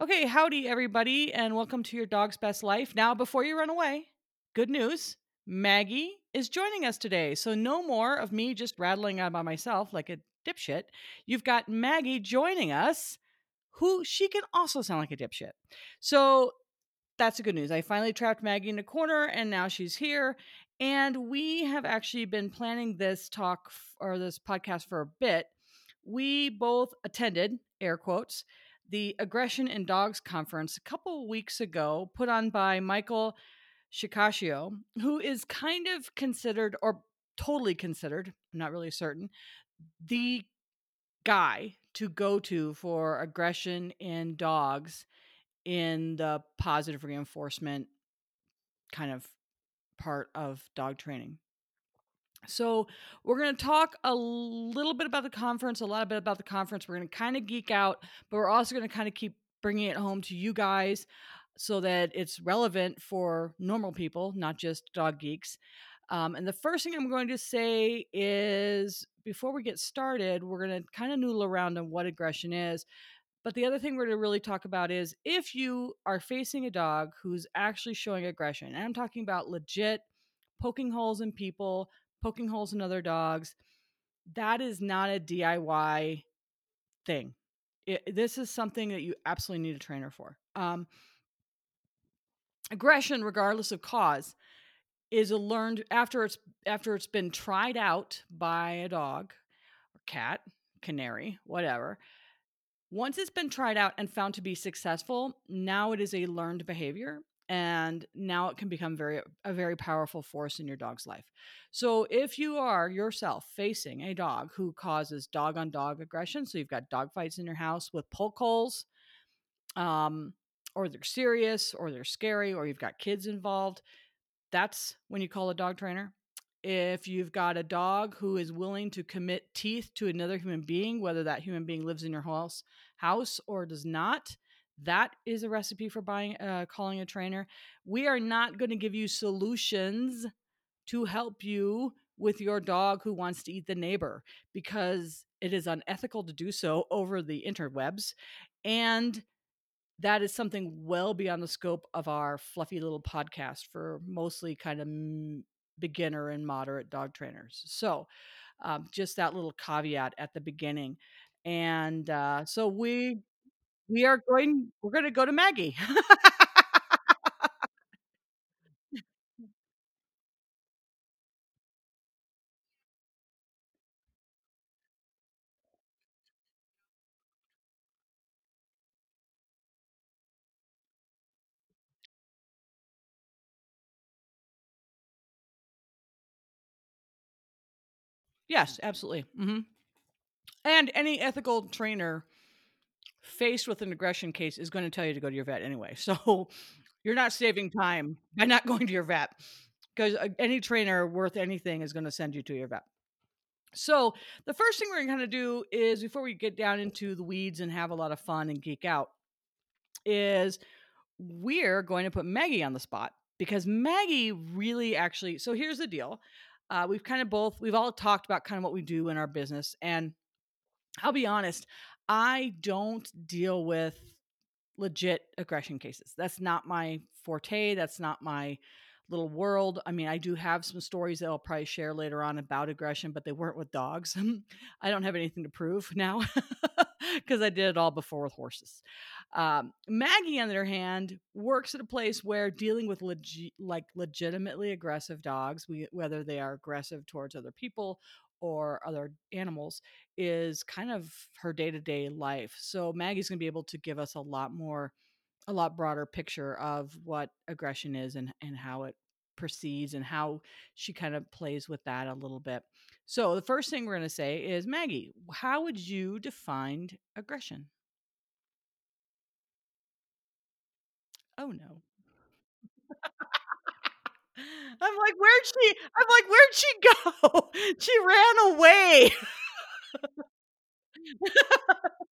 Okay, howdy, everybody, and welcome to your dog's best life. Now, before you run away, good news Maggie is joining us today. So, no more of me just rattling on by myself like a dipshit. You've got Maggie joining us, who she can also sound like a dipshit. So, that's the good news. I finally trapped Maggie in a corner, and now she's here. And we have actually been planning this talk or this podcast for a bit. We both attended, air quotes, the Aggression in Dogs conference a couple weeks ago, put on by Michael Shikashio, who is kind of considered or totally considered, I'm not really certain, the guy to go to for aggression in dogs in the positive reinforcement kind of part of dog training. So, we're going to talk a little bit about the conference, a lot bit about the conference. We're going to kind of geek out, but we're also going to kind of keep bringing it home to you guys so that it's relevant for normal people, not just dog geeks. Um, and the first thing I'm going to say is before we get started, we're going to kind of noodle around on what aggression is. But the other thing we're going to really talk about is if you are facing a dog who's actually showing aggression, and I'm talking about legit poking holes in people, poking holes in other dogs, that is not a DIY thing. It, this is something that you absolutely need a trainer for. Um, aggression, regardless of cause, is a learned after it's after it's been tried out by a dog or cat, canary, whatever. Once it's been tried out and found to be successful, now it is a learned behavior and now it can become very a very powerful force in your dog's life. So if you are yourself facing a dog who causes dog on dog aggression, so you've got dog fights in your house with poke holes, um, or they're serious, or they're scary, or you've got kids involved, that's when you call a dog trainer. If you've got a dog who is willing to commit teeth to another human being, whether that human being lives in your house, house or does not, that is a recipe for buying uh, calling a trainer. We are not going to give you solutions to help you with your dog who wants to eat the neighbor because it is unethical to do so over the interwebs and that is something well beyond the scope of our fluffy little podcast for mostly kind of beginner and moderate dog trainers. So, um, just that little caveat at the beginning. And uh, so we we are going we're going to go to Maggie. yes, absolutely. Mm-hmm. And any ethical trainer faced with an aggression case is going to tell you to go to your vet anyway. So you're not saving time by not going to your vet because uh, any trainer worth anything is going to send you to your vet. So the first thing we're going to do is before we get down into the weeds and have a lot of fun and geek out is we're going to put Maggie on the spot because Maggie really actually so here's the deal. Uh, we've kind of both we've all talked about kind of what we do in our business and I'll be honest, I don't deal with legit aggression cases. That's not my forte. That's not my little world. I mean, I do have some stories that I'll probably share later on about aggression, but they weren't with dogs. I don't have anything to prove now because I did it all before with horses. Um, Maggie, on the other hand, works at a place where dealing with like legitimately aggressive dogs, we, whether they are aggressive towards other people or other animals, is kind of her day to day life. So Maggie's going to be able to give us a lot more, a lot broader picture of what aggression is and, and how it proceeds and how she kind of plays with that a little bit. So the first thing we're going to say is Maggie, how would you define aggression? Oh no. I'm like, where'd she? I'm like, where'd she go? she ran away.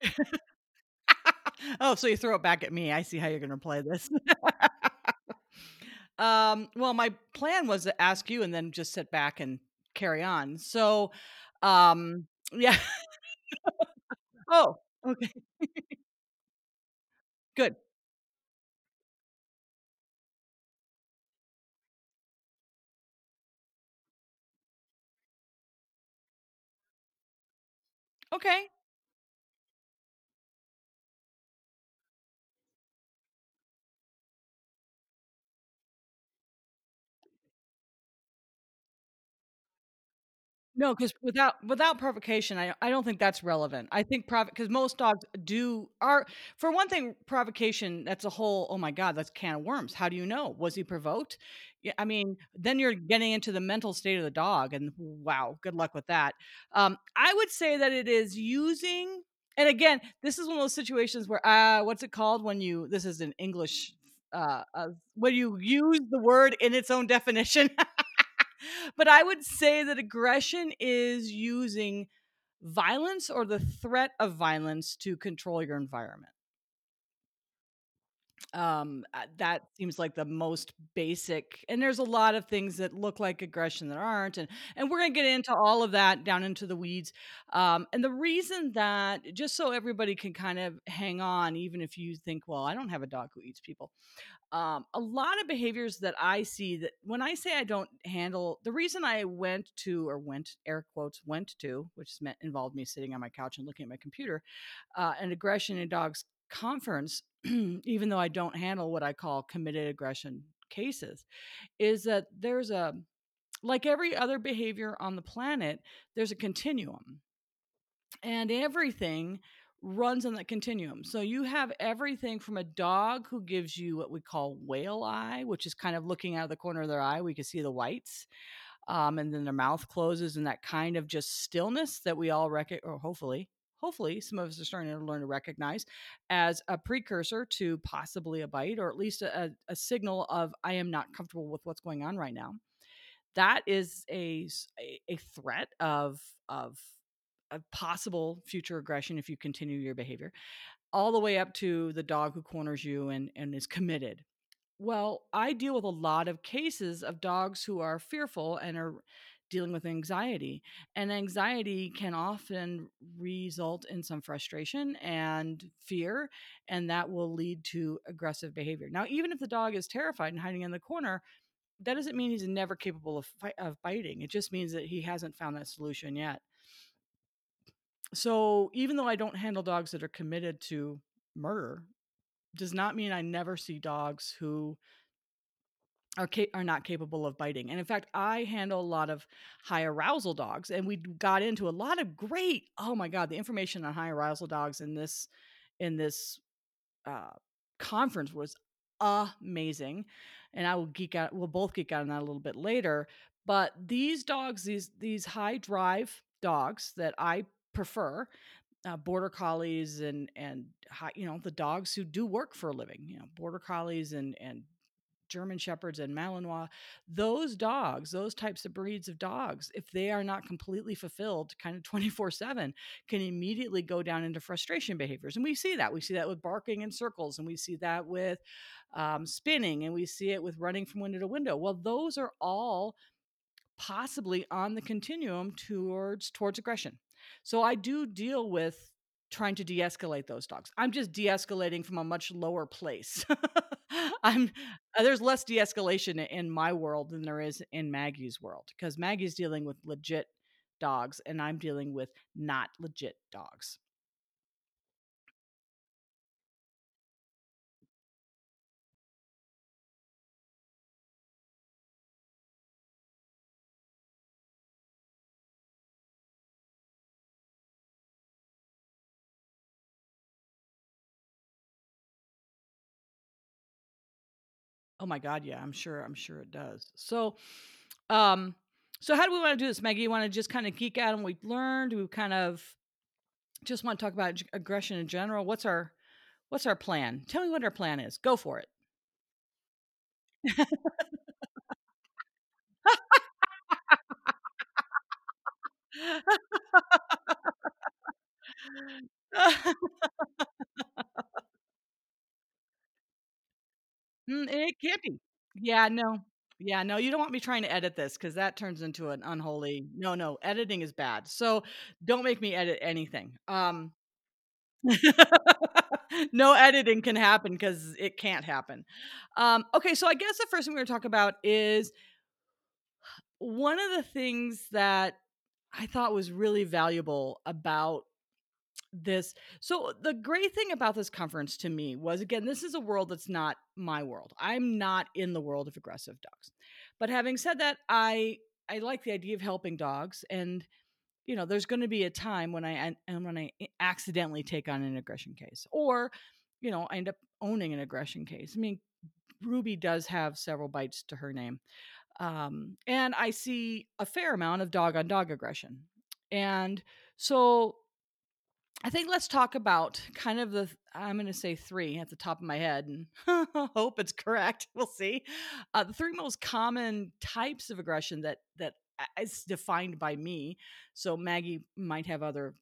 Oh, so you throw it back at me. I see how you're gonna play this. Um, well, my plan was to ask you and then just sit back and carry on. So, um, yeah. Oh, okay. Good. Okay. No, 'cause without without provocation, I I don't think that's relevant. I think provo 'cause most dogs do are for one thing, provocation, that's a whole, "Oh my god, that's can of worms." How do you know? Was he provoked? Yeah, I mean, then you're getting into the mental state of the dog, and wow, good luck with that. Um, I would say that it is using and again, this is one of those situations where, uh, what's it called when you this is an English, uh, uh, when you use the word in its own definition. But I would say that aggression is using violence or the threat of violence to control your environment. Um, uh, that seems like the most basic and there's a lot of things that look like aggression that aren't, and and we're gonna get into all of that down into the weeds. Um, and the reason that just so everybody can kind of hang on, even if you think, "Well, I don't have a dog who eats people." Um, a lot of behaviors that I see that when I say I don't handle the reason I went to or went air quotes went to, which meant involved me sitting on my couch and looking at my computer, uh, an aggression in dogs conference, even though I don't handle what I call committed aggression cases, is that there's a like every other behavior on the planet, there's a continuum. And everything runs on that continuum. So you have everything from a dog who gives you what we call whale eye, which is kind of looking out of the corner of their eye. We can see the whites. Um, and then their mouth closes and that kind of just stillness that we all recognize, or hopefully, hopefully some of us are starting to learn to recognize as a precursor to possibly a bite or at least a, a signal of I am not comfortable with what's going on right now. that is a a threat of, of, a possible future aggression if you continue your behavior, all the way up to the dog who corners you and, and is committed. Well, I deal with a lot of cases of dogs who are fearful and are dealing with anxiety. And anxiety can often result in some frustration and fear, and that will lead to aggressive behavior. Now, even if the dog is terrified and hiding in the corner, that doesn't mean he's never capable of, of biting. It just means that he hasn't found that solution yet. So, even though I don't handle dogs that are committed to murder, does not mean I never see dogs who are ca- are not capable of biting. And in fact, I handle a lot of high arousal dogs, and we got into a lot of great. Oh my god, the information on high arousal dogs in this in this uh, conference was amazing, and I will geek out. We'll both geek out on that a little bit later. But these dogs, these these high drive dogs that I prefer, uh, border collies and and you know the dogs who do work for a living, you know border collies and and German Shepherds and Malinois, those dogs, those types of breeds of dogs, if they are not completely fulfilled kind of 24 7, can immediately go down into frustration behaviors. And we see that. We see that with barking in circles, and we see that with um, spinning, and we see it with running from window to window. Well, those are all possibly on the continuum towards towards aggression. So I do deal with trying to de-escalate those dogs. I'm just de-escalating from a much lower place. I'm uh, there's less de-escalation in my world than there is in Maggie's world because Maggie's dealing with legit dogs and I'm dealing with not legit dogs. Oh my god, yeah, I'm sure I'm sure it does. So, um so how do we want to do this, Maggie? You want to just kind of geek out on what we've learned? We kind of just want to talk about aggression in general. What's our what's our plan? Tell me what our plan is. Go for it. Mm, it can't be. Yeah, no. Yeah, no, you don't want me trying to edit this because that turns into an unholy no, no, editing is bad. So, don't make me edit anything. Um No editing can happen because it can't happen. Um, okay, so I guess the first thing we're gonna talk about is one of the things that I thought was really valuable about this so, the great thing about this conference to me was, again, this is a world that's not my world. I'm not in the world of aggressive dogs. But having said that, I I like the idea of helping dogs, and, you know, there's gonna be a time when I and when i accidentally take on an aggression case, or, you know, I end up owning an aggression case. I mean, Ruby does have several bites to her name. Um, and I see a fair amount of dog-on-dog aggression. And so I think let's talk about kind of the I'm gonna say 3 at the top of my head and hope it's correct, we'll see. Uh, the 3 most common types of aggression that that is defined by me, so Maggie might have other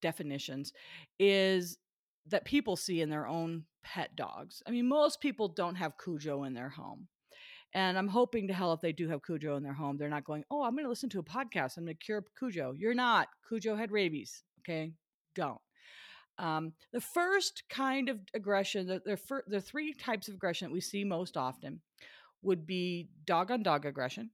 definitions, is that people see in their own pet dogs. I mean, most people don't have Cujo in their home. And I'm hoping to hell if they do have Cujo in their home, they're not going, "Oh, I'm gonna listen to a podcast. I'm gonna cure Cujo." You're not. Cujo had rabies, okay? Don't. Um, the first kind of aggression, the the fir the 3 types of aggression that we see most often would be dog-on-dog aggression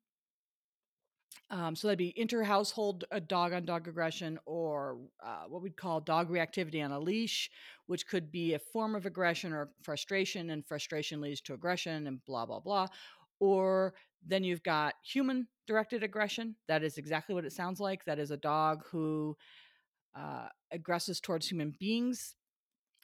um, so that'd be inter-household, uh, dog-on-dog aggression or, uh, what we'd call dog reactivity on a leash, which could be a form of aggression or frustration, and frustration leads to aggression and blah, blah, blah. Or then you've got human-directed aggression. That is exactly what it sounds like. That is a dog who, uh, aggresses towards human beings.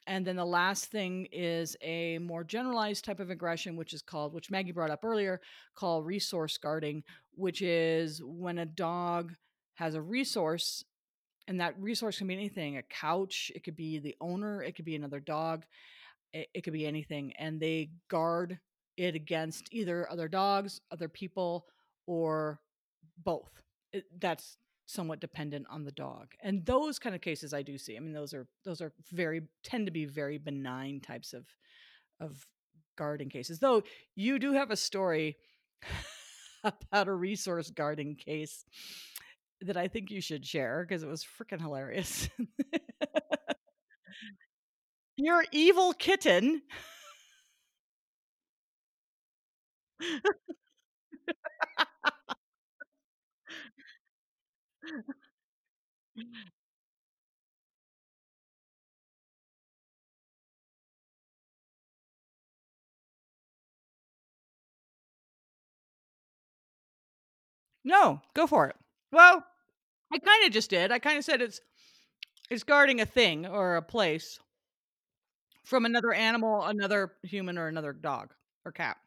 And then the last thing is a more generalized type of aggression, which is called which Maggie brought up earlier, called resource guarding, which is when a dog has a resource, and that resource can be anything, a couch, it could be the owner, it could be another dog, it it could be anything, and they guard it against either other dogs, other people, or both. It that's somewhat dependent on the dog. And those kind of cases I do see. I mean, those are those are very tend to be very benign types of of guarding cases. Though, you do have a story about a resource guarding case that I think you should share because it was freaking hilarious. Your evil kitten No, go for it. Well, I kinda just did. I kinda said it's it's guarding a thing or a place from another animal, another human, or another dog or cat.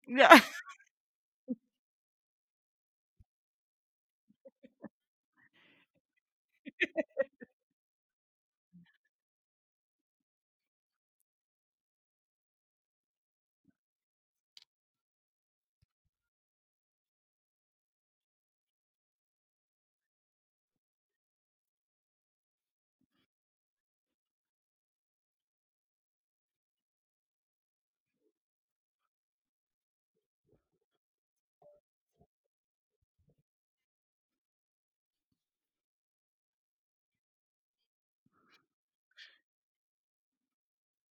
Yeah.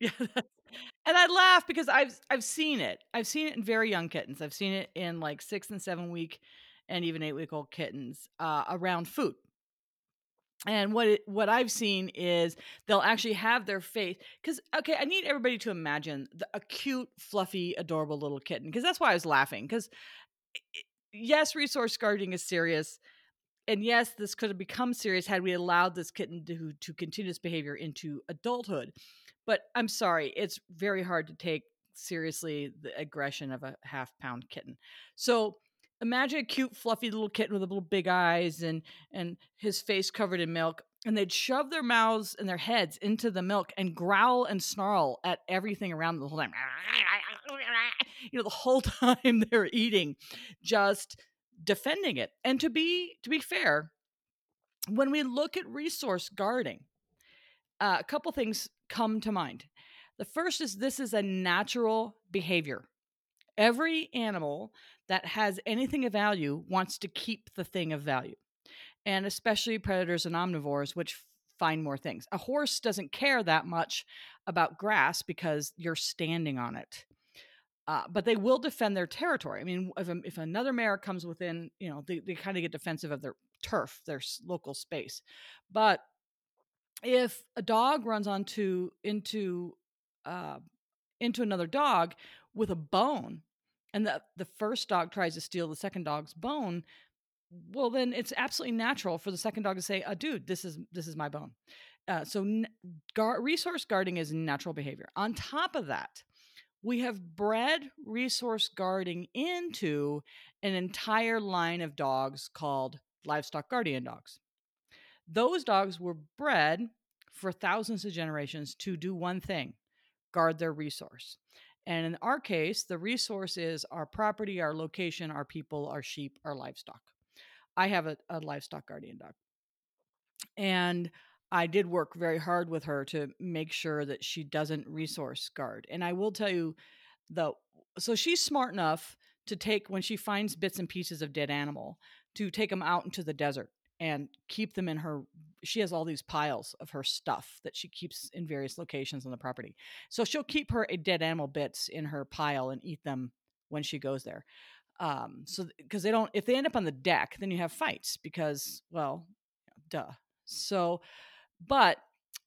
Yeah, and I laugh because I've I've seen it. I've seen it in very young kittens. I've seen it in, like, 6 and 7 week and even 8-week-old kittens, uh, around food. And what it what I've seen is they'll actually have their face cuz okay, I need everybody to imagine the a cute, fluffy, adorable little kitten cuz that's why I was laughing, i yes, resource guarding is serious, and yes, this could have become serious had we allowed this kitten to to continue this behavior into adulthood, but I'm sorry, it's very hard to take seriously the aggression of a half-pound kitten. So, imagine a cute, fluffy little kitten with little big eyes and and his face covered in milk, and they'd shove their mouths and their heads into the milk and growl and snarl at everything around them the whole time. You know, the whole time they're eating, just defending it, and to be to be fair, when we look at resource guarding, uh, a couple things come to mind. The first is this is a natural behavior. Every animal that has anything of value wants to keep the thing of value, and especially predators and omnivores, which find more things. A horse doesn't care that much about grass because you're standing on it, uh, but they will defend their territory. I mean, if if another mare comes within, you know, they they kinda get defensive of their turf, their local space, but if a dog runs onto into, uh into another dog with a bone, and the the first dog tries to steal the second dog's bone, well, then it's absolutely natural for the second dog to say, "Uh, dude, this is this is my bone." Uh, so n guar resource guarding is natural behavior. On top of that, we have bred resource guarding into an entire line of dogs called livestock guardian dogs. Those dogs were bred for thousands of generations to do one thing, guard their resource, and in our case, the resource is our property, our location, our people, our sheep, our livestock. I have a a livestock guardian dog. And I did work very hard with her to make sure that she doesn't resource guard, and I will tell you, the so she's smart enough to take when she finds bits and pieces of dead animal, to take them out into the desert and keep them in her she has all these piles of her stuff that she keeps in various locations on the property. So she'll keep her, eh, dead animal bits in her pile and eat them when she goes there. Um, so because they don't if they end up on the deck, then you have fights because, well, duh. So, but,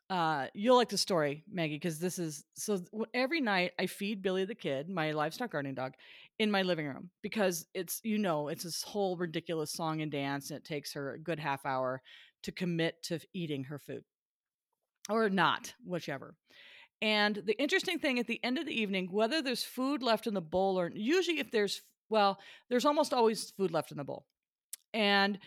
uh, you'll like the story, Maggie, because this is so every night I feed Billy the Kid, my livestock guardian dog, in my living room because it's you know, it's this whole ridiculous song and dance, and it takes her a good half hour to commit to eating her food. Or not, whichever. And the interesting thing at the end of the evening, whether there's food left in the bowl or usually if there's well, there's almost always food left in the bowl, and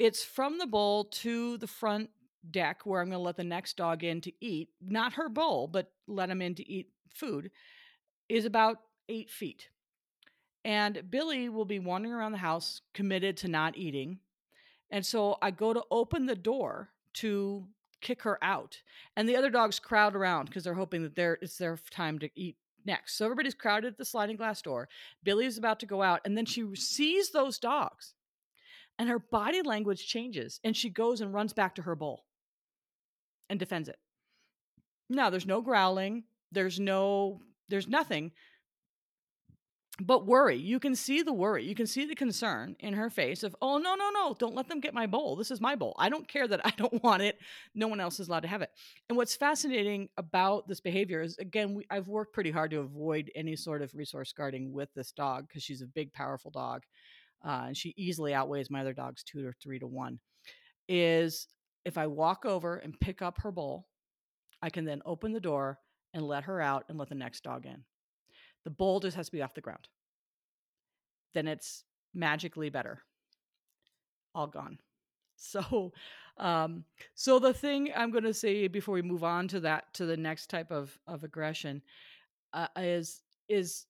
it's from the bowl to the front deck where I'm gonna let the next dog in to eat, not her bowl, but let him in to eat food, is about 8 feet. And Billy will be wandering around the house committed to not eating, and so I go to open the door to kick her out, and the other dogs crowd around because they're hoping that their it's their time to eat next. So everybody's crowded at the sliding glass door. Billy is about to go out, and then she sees those dogs, and her body language changes, and she goes and runs back to her bowl and defends it. Now, there's no growling, There's no, there's nothing but worry. You can see the worry. You can see the concern in her face of, oh, no, no, no, don't let them get my bowl. This is my bowl. I don't care that I don't want it. No one else is allowed to have it. And what's fascinating about this behavior is, again, we, I've worked pretty hard to avoid any sort of resource guarding with this dog because she's a big, powerful dog. Uh, and she easily outweighs my other dogs two or three to one. Is if I walk over and pick up her bowl, I can then open the door and let her out and let the next dog in. The bowl just has to be off the ground. Then it's magically better. All gone. So, um, so the thing I'm going to say before we move on to that to the next type of of aggression uh, is is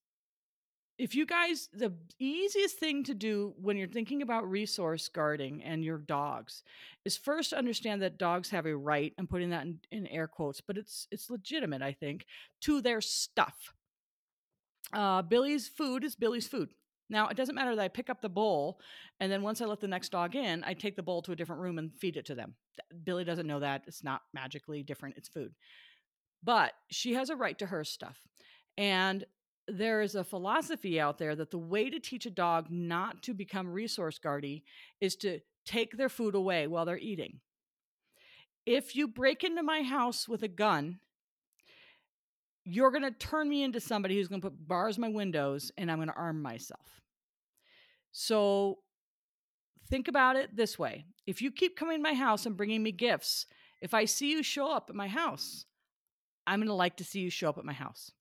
if you guys the easiest thing to do when you're thinking about resource guarding and your dogs is first understand that dogs have a right i'm putting that in, in air quotes but it's it's legitimate i think to their stuff uh, Billy's food is Billy's food. Now, it doesn't matter that I pick up the bowl and then once I let the next dog in, I take the bowl to a different room and feed it to them. Billy doesn't know that. It's not magically different, it's food. But she has a right to her stuff. And there is a philosophy out there that the way to teach a dog not to become resource guardy is to take their food away while they're eating. If you break into my house with a gun you're going to turn me into somebody who's going to put bars my windows and I'm going to arm myself. So think about it this way if you keep coming to my house and bringing me gifts, if I see you show up at my house, I'm going to like to see you show up at my house.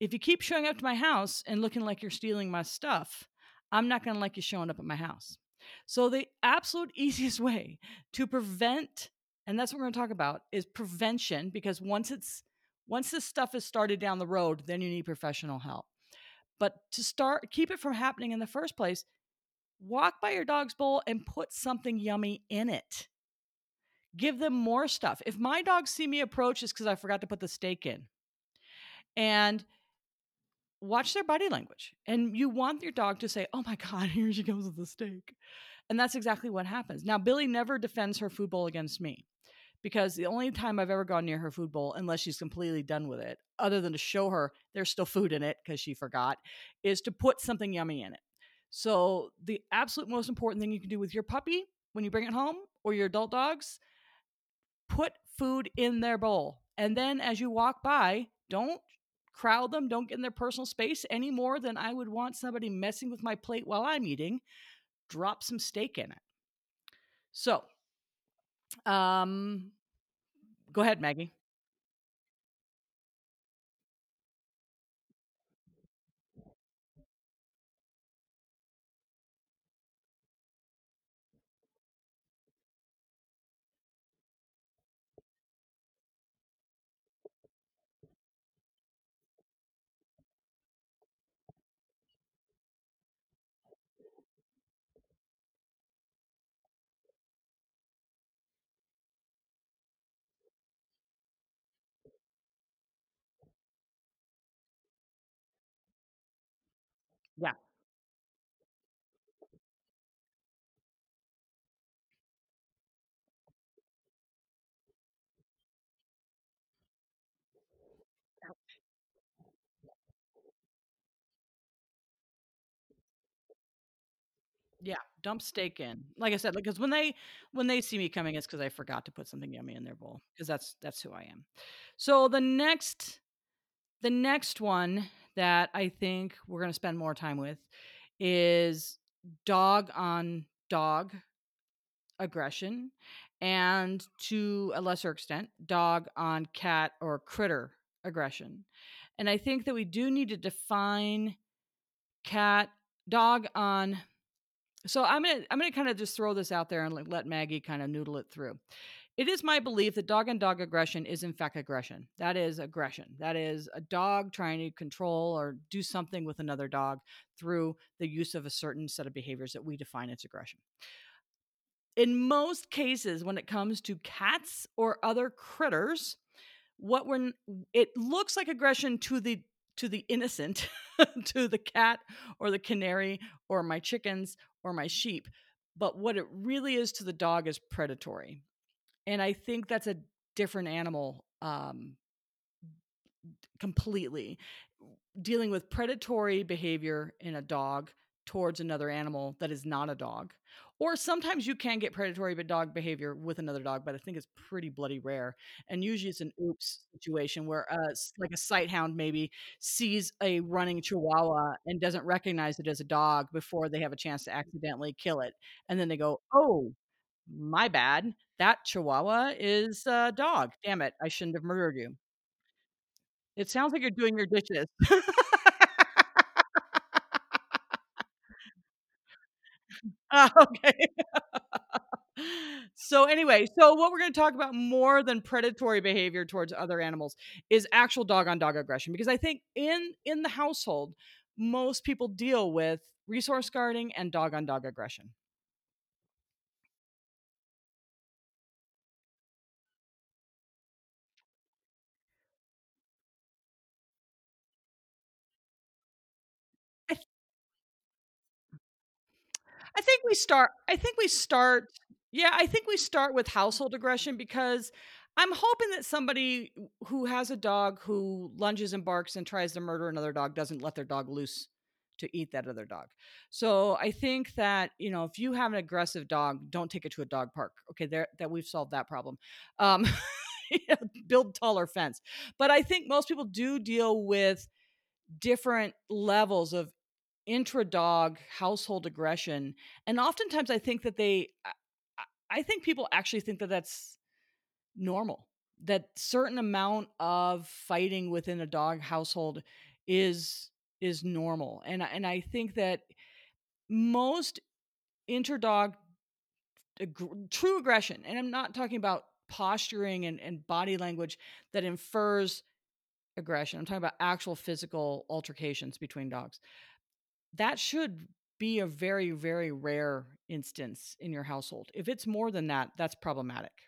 If you keep showing up to my house and looking like you're stealing my stuff, I'm not going to like you showing up at my house. So, the absolute easiest way to prevent, and that's what we're going to talk about, is prevention because once it's once this stuff is started down the road, then you need professional help. But to start, keep it from happening in the first place, walk by your dog's bowl and put something yummy in it. Give them more stuff. If my dogs see me approach, it's because I forgot to put the steak in. And watch their body language. And you want your dog to say, Oh my God, here she goes with the steak. And that's exactly what happens. Now, Billy never defends her food bowl against me because the only time I've ever gone near her food bowl, unless she's completely done with it, other than to show her there's still food in it because she forgot, is to put something yummy in it. So, the absolute most important thing you can do with your puppy when you bring it home or your adult dogs, put food in their bowl. And then as you walk by, don't crowd them, don't get in their personal space any more than I would want somebody messing with my plate while I'm eating. Drop some steak in it. So, um, Go ahead, Maggie. Yeah, dump steak in. Like I said, because when they when they see me coming, it's because I forgot to put something yummy in their bowl because that's that's who I am. So the next the next one that I think we're gonna spend more time with is dog on dog aggression and to a lesser extent, dog on cat or critter aggression. And I think that we do need to define cat dog on so I'm gonna I'm gonna kind of just throw this out there and let, let Maggie kind of noodle it through. It is my belief that dog and dog aggression is in fact aggression. That is aggression. That is a dog trying to control or do something with another dog through the use of a certain set of behaviors that we define as aggression. In most cases, when it comes to cats or other critters, what when it looks like aggression to the to the innocent, to the cat or the canary or my chickens or my sheep. But what it really is to the dog is predatory. And I think that's a different animal um, completely dealing with predatory behavior in a dog towards another animal that is not a dog. Or sometimes you can get predatory but dog behavior with another dog, but I think it's pretty bloody rare. And usually it's an oops situation where, uh, like a sight hound maybe sees a running chihuahua and doesn't recognize it as a dog before they have a chance to accidentally kill it. And then they go, oh, my bad. That chihuahua is a dog. Damn it. I shouldn't have murdered you. It sounds like you're doing your dishes. Oh, okay. So, anyway, so what we're gonna talk about more than predatory behavior towards other animals is actual dog on dog aggression, because I think in in the household, most people deal with resource guarding and dog on dog aggression. I think we start I think we start yeah, I think we start with household aggression because I'm hoping that somebody who has a dog who lunges and barks and tries to murder another dog doesn't let their dog loose to eat that other dog. So, I think that, you know, if you have an aggressive dog, don't take it to a dog park. Okay, there that we've solved that problem. Um, build taller fence. But I think most people do deal with different levels of intra-dog household aggression, and oftentimes I think that they I think people actually think that that's normal, that certain amount of fighting within a dog household is is normal, and and I think that most inter-dog aggr true aggression, and I'm not talking about posturing and and body language that infers aggression, I'm talking about actual physical altercations between dogs. That should be a very, very rare instance in your household. If it's more than that, that's problematic.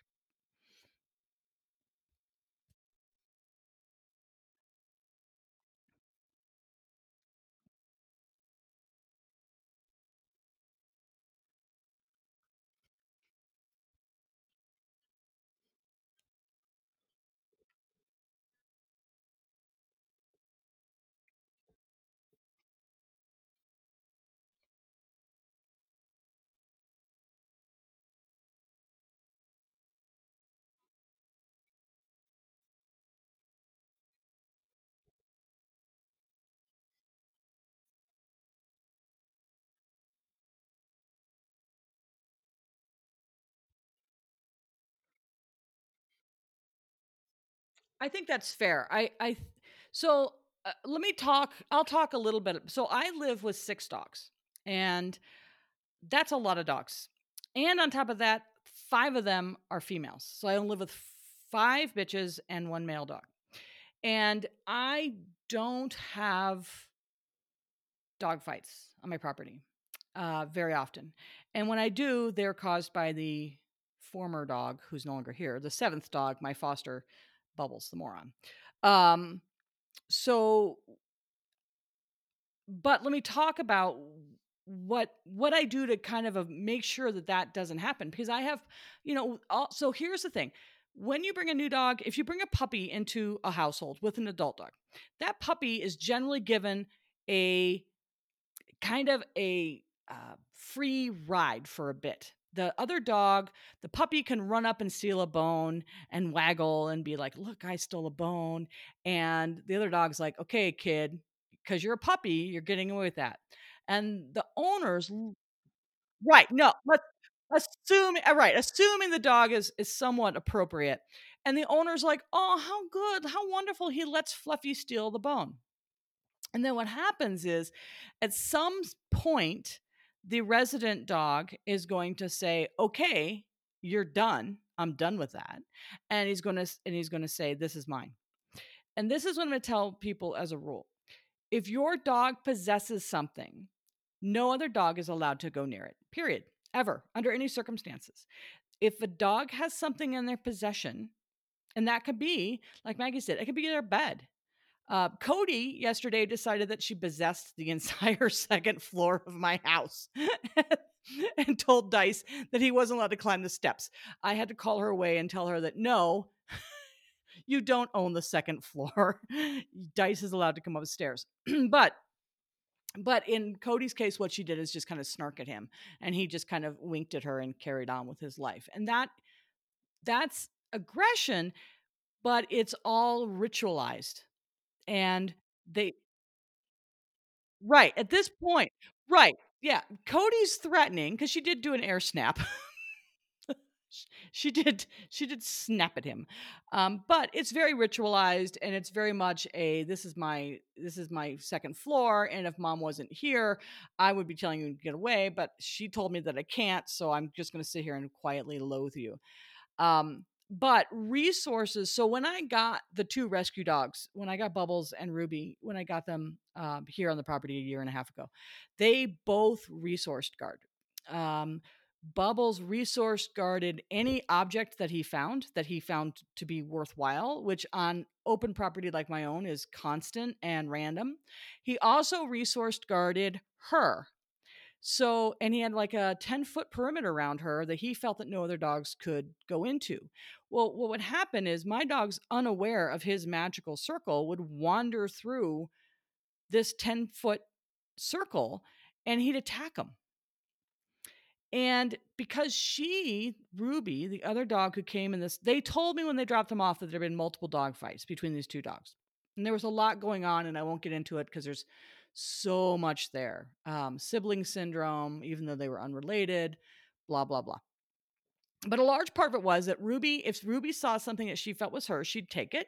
I think that's fair. I I so, uh, let me talk I'll talk a little bit so I live with 6 dogs, and that's a lot of dogs, and on top of that, 5 of them are females. So I live with 5 bitches and 1 male dog, and I don't have dog fights on my property, uh, very often, and when I do, they're caused by the former dog who's no longer here, the 7th dog, my foster, Bubbles, the moron. Um, so but let me talk about what what I do to kind of, uh, make sure that that doesn't happen, because I have you know, all so here's the thing, when you bring a new dog if you bring a puppy into a household with an adult dog, that puppy is generally given a kind of a, uh, free ride for a bit. The other dog the puppy can run up and steal a bone and waggle and be like, "Look, I stole a bone," and the other dog's like, "Okay, kid, because you're a puppy, you're getting away with that." And the owners Right, no, let's assume uh, right, assuming the dog is is somewhat appropriate, and the owner's like, "Oh, how good, how wonderful, he lets Fluffy steal the bone." And then what happens is, at some point, the resident dog is going to say, "Okay, you're done. I'm done with that." And he's gonna and he's gonna say, "This is mine." And this is what I'm gonna tell people as a rule. If your dog possesses something, no other dog is allowed to go near it, period, ever, under any circumstances. If a dog has something in their possession, and that could be, like Maggie said, it could be their bed. Uh, Cody yesterday decided that she possessed the entire 2nd floor of my house and told Dice that he wasn't allowed to climb the steps. I had to call her away and tell her that, "No, you don't own the second floor. Dice is allowed to come upstairs. but but in Cody's case, what she did is just kind of snark at him, and he just kind of winked at her and carried on with his life. And that that's aggression, but it's all ritualized. And they Right, at this point. Right. Yeah, Cody's threatening because she did do an air snap. she did she did snap at him um, but it's very ritualized and it's very much a this is my this is my second floor and if mom wasn't here i would be telling you to get away but she told me that i can't so i'm just going to sit here and quietly loathe you um, but resources so when i got the two rescue dogs when i got bubbles and ruby when i got them um, here on the property a year and a half ago they both resourced guard um, Bubbles resource guarded any object that he found that he found to be worthwhile, which on open property like my own is constant and random. He also resource guarded her. So, and he had like a 10 foot perimeter around her that he felt that no other dogs could go into. Well, what would happen is my dogs, unaware of his magical circle, would wander through this 10 foot circle and he'd attack them and because she, Ruby, the other dog who came in this, they told me when they dropped him off that there had been multiple dog fights between these two dogs. And there was a lot going on, and I won't get into it because there's so much there. Um, sibling syndrome, even though they were unrelated, blah, blah, blah. But a large part of it was that Ruby, if Ruby saw something that she felt was hers, she'd take it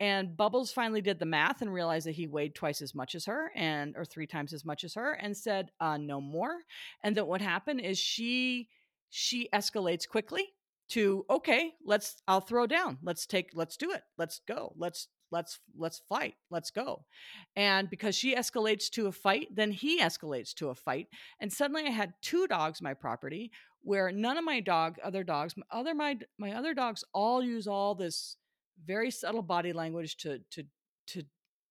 and Bubbles finally did the math and realized that he weighed twice as much as her and or three times as much as her and said uh, no more. And that what happened is she she escalates quickly to okay, let's I'll throw down. Let's take let's do it. Let's go. Let's let's let's fight. Let's go. And because she escalates to a fight, then he escalates to a fight. And suddenly I had two dogs my property where none of my dog other dogs other my my other dogs all use all this very subtle body language to to to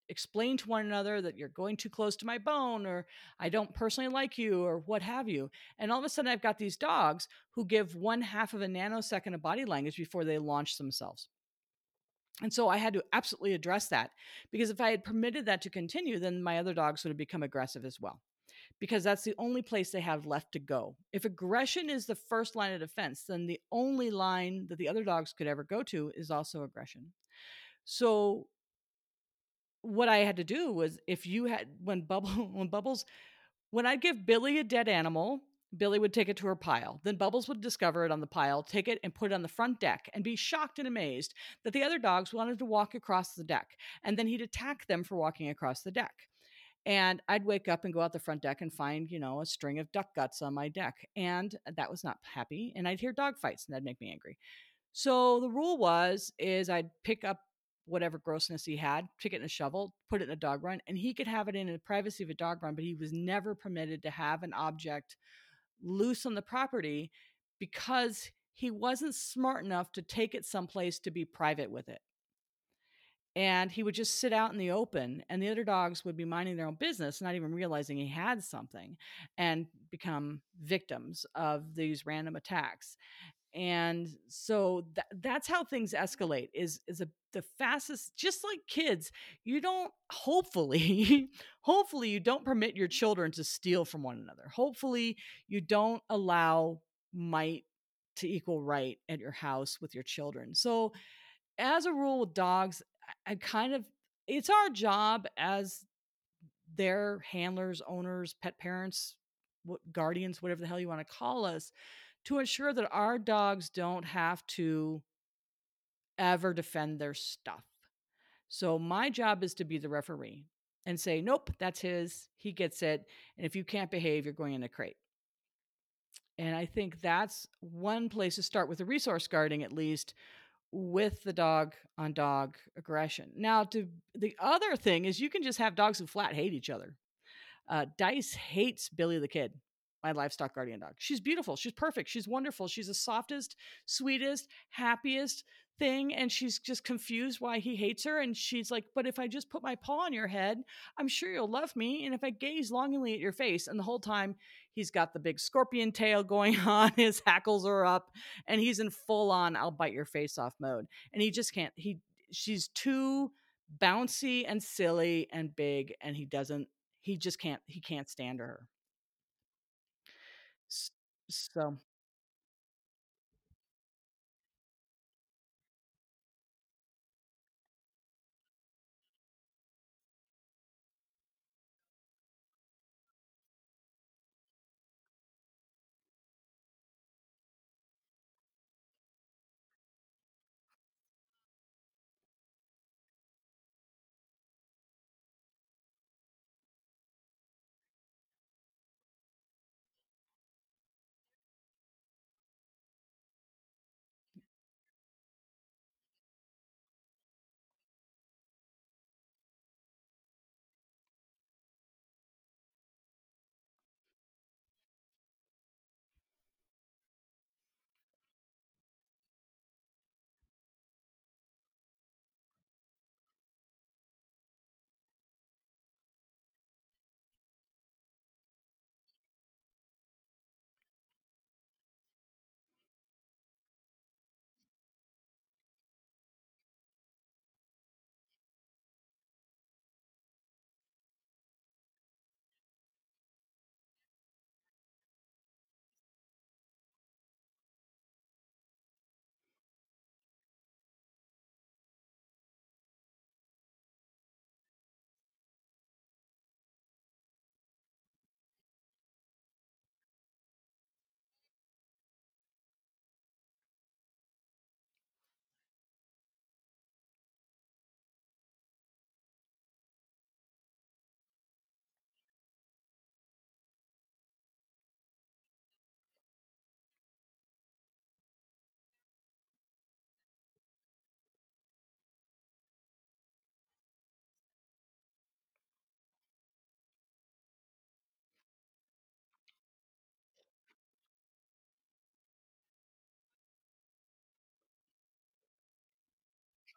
explain to one another that you're going too close to my bone or I don't personally like you or what have you. And all of a sudden I've got these dogs who give one half of a nanosecond of body language before they launch themselves. And so I had to absolutely address that because if I had permitted that to continue, then my other dogs would have become aggressive as well. Because that's the only place they have left to go. If aggression is the first line of defense, then the only line that the other dogs could ever go to is also aggression. So what I had to do was if you had when bubble when bubbles when I'd give Billy a dead animal, Billy would take it to her pile. Then Bubbles would discover it on the pile, take it and put it on the front deck and be shocked and amazed that the other dogs wanted to walk across the deck. And then he'd attack them for walking across the deck. And I'd wake up and go out the front deck and find, you know, a string of duck guts on my deck. And that was not happy. And I'd hear dog fights and that'd make me angry. So the rule was is I'd pick up whatever grossness he had, pick it in a shovel, put it in a dog run, and he could have it in the privacy of a dog run, but he was never permitted to have an object loose on the property because he wasn't smart enough to take it someplace to be private with it. And he would just sit out in the open, and the other dogs would be minding their own business, not even realizing he had something, and become victims of these random attacks and so th- that's how things escalate is is a, the fastest just like kids you don't hopefully hopefully you don't permit your children to steal from one another. Hopefully you don't allow might to equal right at your house with your children. So as a rule with dogs I, kind of it's our job as their handlers owners pet parents guardians whatever the hell you want to call us to ensure that our dogs don't have to ever defend their stuff. So my job is to be the referee and say, nope, that's his. He gets it. And if you can't behave, you're going in a crate. And I think that's one place to start with the resource guarding, at least with the dog on dog aggression. Now, to the other thing is you can just have dogs who flat hate each other. Uh, Dice hates Billy the Kid my livestock guardian dog. She's beautiful. She's perfect. She's wonderful. She's the softest, sweetest, happiest, thing and she's just confused why he hates her and she's like but if i just put my paw on your head i'm sure you'll love me and if i gaze longingly at your face and the whole time he's got the big scorpion tail going on his hackles are up and he's in full on i'll bite your face off mode and he just can't he she's too bouncy and silly and big and he doesn't he just can't he can't stand her. S-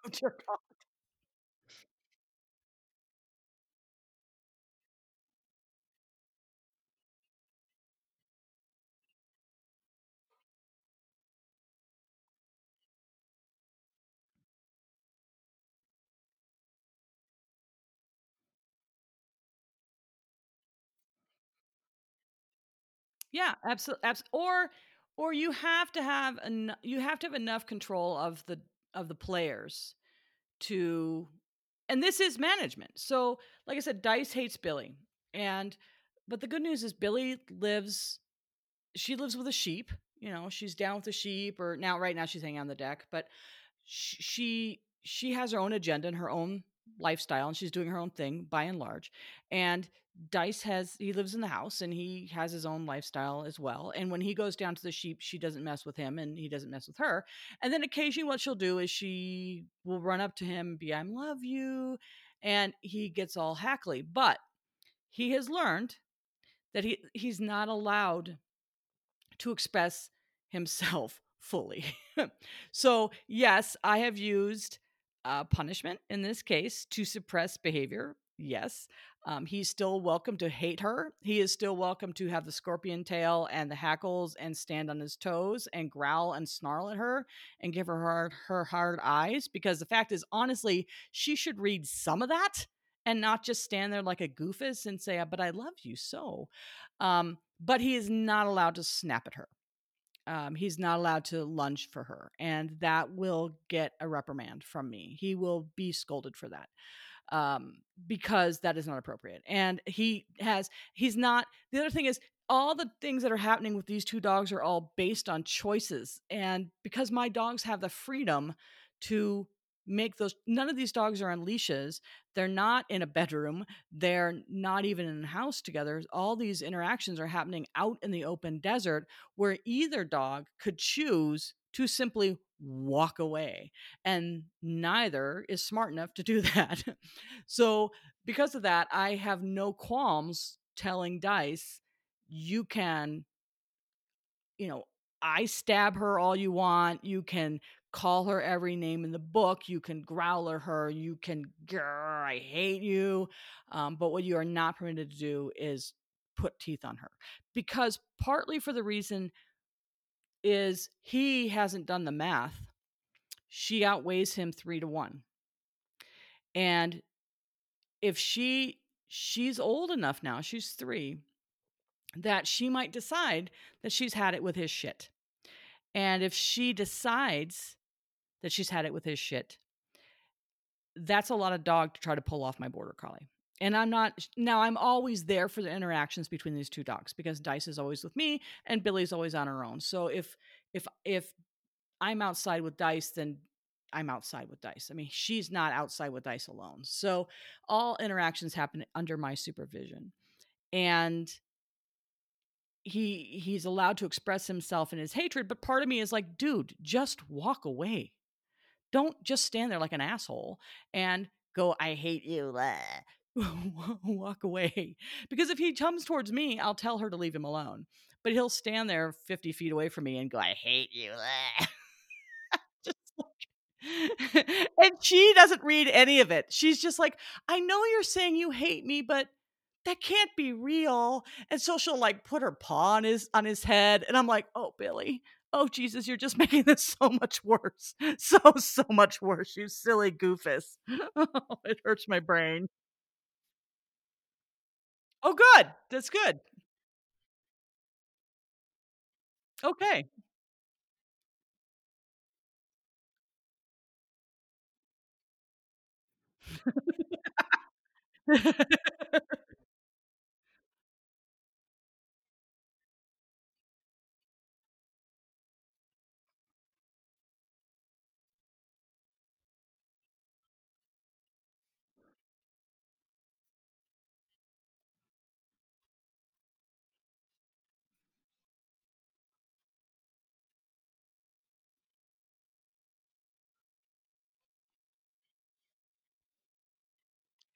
dear God. Yeah, absolutely. Abs- or or you have to have en- you have to have enough control of the of the players to and this is management. So, like I said, Dice hates Billy. And but the good news is Billy lives she lives with a sheep. You know, she's down with the sheep or now right now she's hanging on the deck, but she she has her own agenda and her own lifestyle and she's doing her own thing by and large. And Dice has he lives in the house and he has his own lifestyle as well. And when he goes down to the sheep, she doesn't mess with him and he doesn't mess with her. And then occasionally what she'll do is she will run up to him and be, I love you. And he gets all hackly. But he has learned that he he's not allowed to express himself fully. so, yes, I have used uh, punishment in this case to suppress behavior. Yes. Um, he's still welcome to hate her. He is still welcome to have the scorpion tail and the hackles and stand on his toes and growl and snarl at her and give her hard, her hard eyes. Because the fact is, honestly, she should read some of that and not just stand there like a goofus and say, "But I love you so." Um, but he is not allowed to snap at her. Um, he's not allowed to lunge for her, and that will get a reprimand from me. He will be scolded for that um, because that is not appropriate. And he has, he's not, the other thing is, all the things that are happening with these two dogs are all based on choices. And because my dogs have the freedom to make those, none of these dogs are on leashes. They're not in a bedroom. They're not even in a house together. All these interactions are happening out in the open desert where either dog could choose to simply walk away. And neither is smart enough to do that. so, because of that, I have no qualms telling Dice, you can, you know, I stab her all you want. You can call her every name in the book. You can growl at her. You can, grr, I hate you. Um, but what you are not permitted to do is put teeth on her because partly for the reason is he hasn't done the math. She outweighs him three to one. And if she she's old enough now, she's three, that she might decide that she's had it with his shit. And if she decides that she's had it with his shit, that's a lot of dog to try to pull off my border collie. And I'm not now I'm always there for the interactions between these two dogs because Dice is always with me and Billy's always on her own. So if if if I'm outside with Dice, then I'm outside with Dice. I mean, she's not outside with Dice alone. So all interactions happen under my supervision. And he he's allowed to express himself in his hatred, but part of me is like, dude, just walk away. Don't just stand there like an asshole and go, I hate you. walk away. Because if he comes towards me, I'll tell her to leave him alone. But he'll stand there 50 feet away from me and go, I hate you. just and she doesn't read any of it. She's just like, I know you're saying you hate me, but that can't be real. And so she'll like put her paw on his on his head. And I'm like, oh Billy, oh Jesus, you're just making this so much worse. So, so much worse, you silly goofus. Oh, it hurts my brain. Oh, good. That's good. Okay.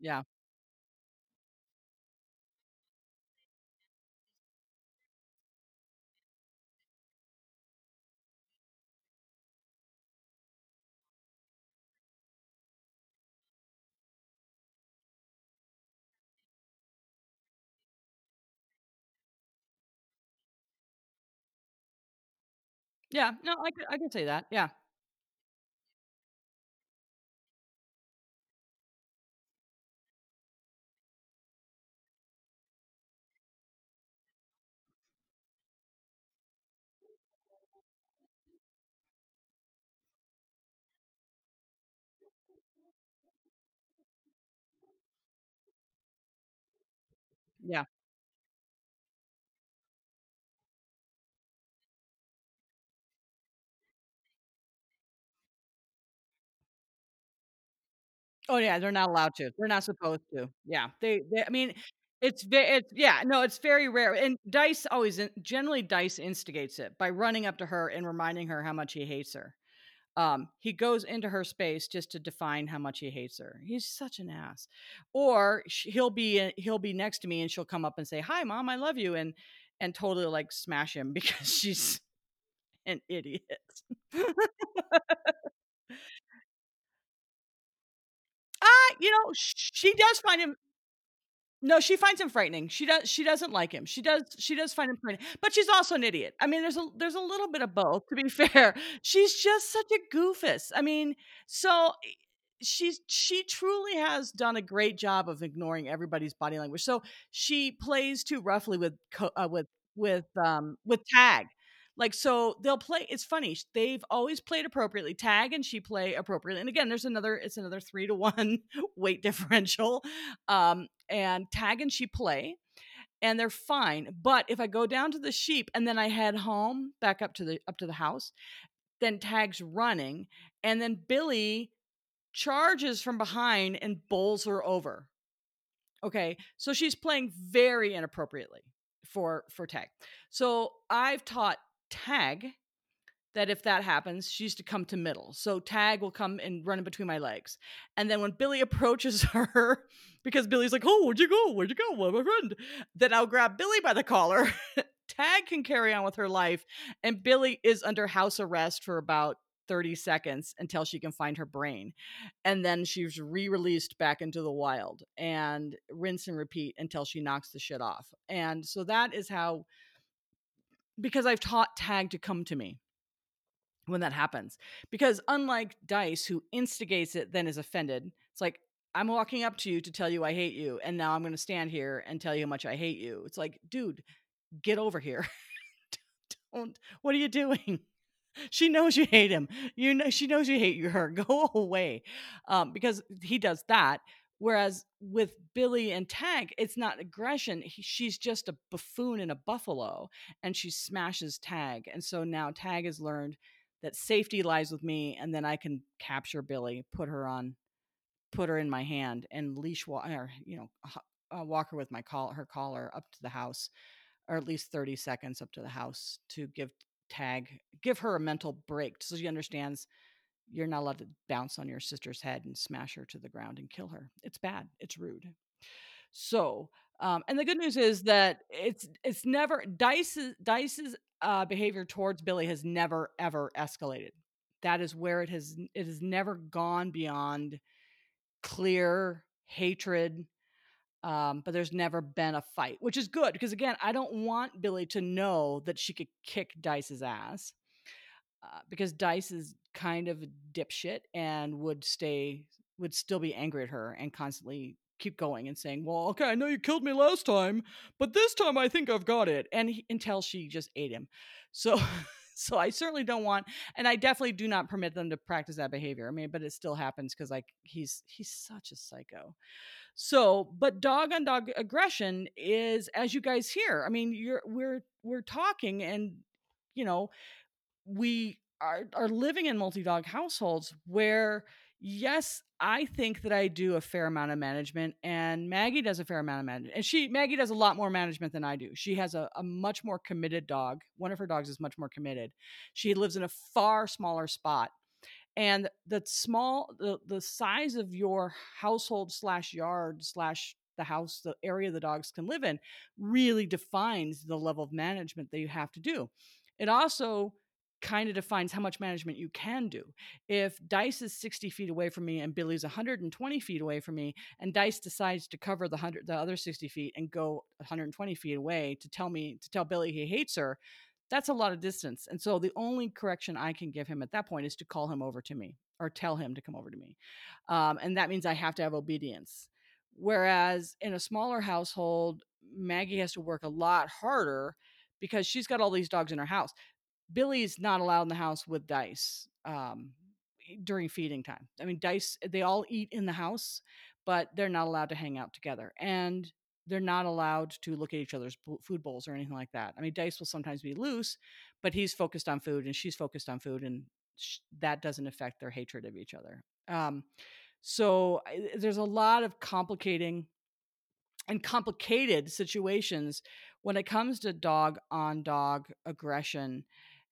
Yeah. Yeah. No, I could I can say that. Yeah. Yeah. Oh, yeah, they're not allowed to. They're not supposed to. Yeah. They they I mean, it's ve it's yeah, no, it's very rare. And Dice always generally, Dice instigates it by running up to her and reminding her how much he hates her. Um, he goes into her space just to define how much he hates her. He's such an ass. Or sh he'll be he'll be next to me and she'll come up and say, "Hi, mom, I love you," and and totally, like, smash him because she's an idiot. Ah, you know, she does find him No, she finds him frightening. She does she doesn't like him. She does she does find him frightening, but she's also an idiot. I mean, there's a there's a little bit of both, to be fair. She's just such a goofus. I mean, so e she's she truly has done a great job of ignoring everybody's body language. So she plays too roughly with uh, with with, um, with Tag. Like, so they'll play it's funny, they've always played appropriately. Tag and she play appropriately. And again, there's another it's another 3 to 1 weight differential. Um, and Tag and she play. and they're fine. But if I go down to the sheep and then I head home back up to the up to the house, then Tag's running, and then Billy charges from behind and bowls her over. Okay, so she's playing very inappropriately for for Tag. So I've taught Tag that if that happens, she's to come to middle. So Tag will come and run in between my legs. And then when Billy approaches her, because Billy's like, Oh, where'd you go? Where'd you go? Well, my friend. Then I'll grab Billy by the collar. Tag can carry on with her life. And Billy is under house arrest for about 30 seconds until she can find her brain. And then she's re released back into the wild and rinse and repeat until she knocks the shit off. And so that is how, because I've taught Tag to come to me when that happens. Because unlike Dice, who instigates it, then is offended, it's like, I'm walking up to you to tell you I hate you, and now I'm going to stand here and tell you how much I hate you. It's like, dude, get over here. Don't, what are you doing? She knows you hate him. You know, she knows you hate her. Go away. Um, because he does that. Whereas with Billy and Tag, it's not aggression. He, she's just a buffoon and a buffalo, and she smashes Tag. And so now Tag has learned that safety lies with me and then I can capture Billy, put her on put her in my hand and leash or you know uh, walk her with my call her collar up to the house or at least 30 seconds up to the house to give tag give her a mental break so she understands you're not allowed to bounce on your sister's head and smash her to the ground and kill her it's bad it's rude so um, and the good news is that it's it's never dice's dice's uh, behavior towards Billy has never ever escalated. That is where it has it has never gone beyond clear hatred. Um, but there's never been a fight, which is good because again, I don't want Billy to know that she could kick Dice's ass uh, because Dice is kind of a dipshit and would stay would still be angry at her and constantly keep going and saying, "Well, okay, I know you killed me last time, but this time I think I've got it." And he, until she just ate him. So so I certainly don't want and I definitely do not permit them to practice that behavior. I mean, but it still happens cuz like he's he's such a psycho. So, but dog on dog aggression is as you guys hear. I mean, you're we're we're talking and you know, we are are living in multi-dog households where yes, I think that I do a fair amount of management, and Maggie does a fair amount of management. And she, Maggie, does a lot more management than I do. She has a, a much more committed dog. One of her dogs is much more committed. She lives in a far smaller spot, and the small, the the size of your household slash yard slash the house, the area the dogs can live in, really defines the level of management that you have to do. It also kind of defines how much management you can do. If Dice is 60 feet away from me and Billy's 120 feet away from me, and Dice decides to cover the hundred the other 60 feet and go 120 feet away to tell me to tell Billy he hates her, that's a lot of distance. And so the only correction I can give him at that point is to call him over to me or tell him to come over to me. Um, and that means I have to have obedience. Whereas in a smaller household, Maggie has to work a lot harder because she's got all these dogs in her house. Billy's not allowed in the house with Dice um, during feeding time. I mean, Dice, they all eat in the house, but they're not allowed to hang out together. And they're not allowed to look at each other's food bowls or anything like that. I mean, Dice will sometimes be loose, but he's focused on food and she's focused on food, and sh- that doesn't affect their hatred of each other. Um, so I, there's a lot of complicating and complicated situations when it comes to dog on dog aggression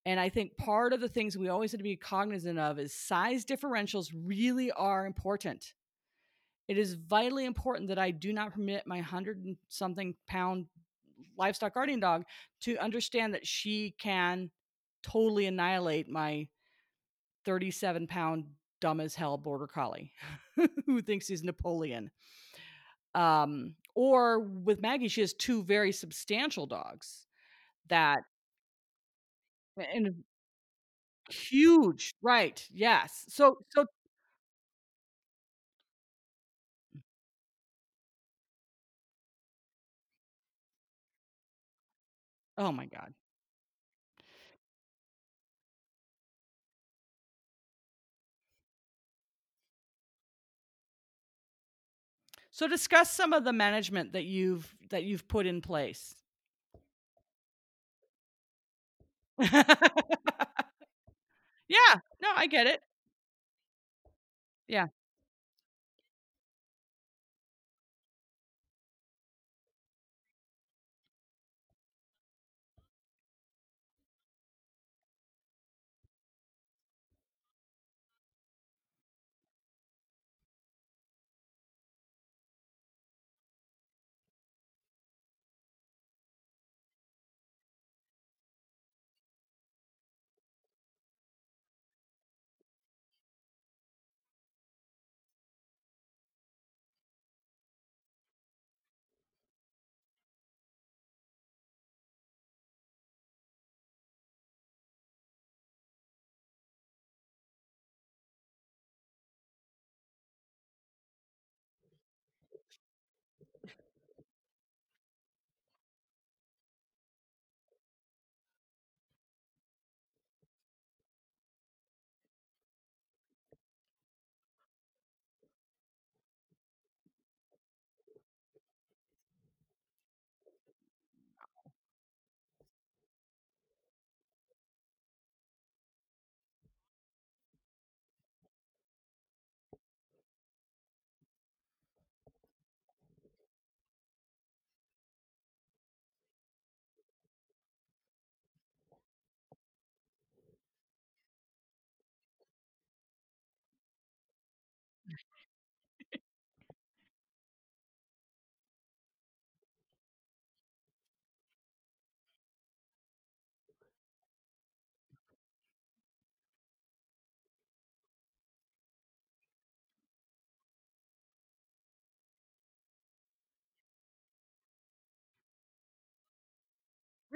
and I think part of the things we always have to be cognizant of is size differentials really are important. It is vitally important that I do not permit my hundred and something pound livestock guardian dog to understand that she can totally annihilate my 37 pound dumb as hell border collie who thinks he's Napoleon. Um, or with Maggie, she has two very substantial dogs that and huge, right, yes. So so oh my god. So discuss some of the management that you've that you've put in place. Yeah, no, I get it. Yeah.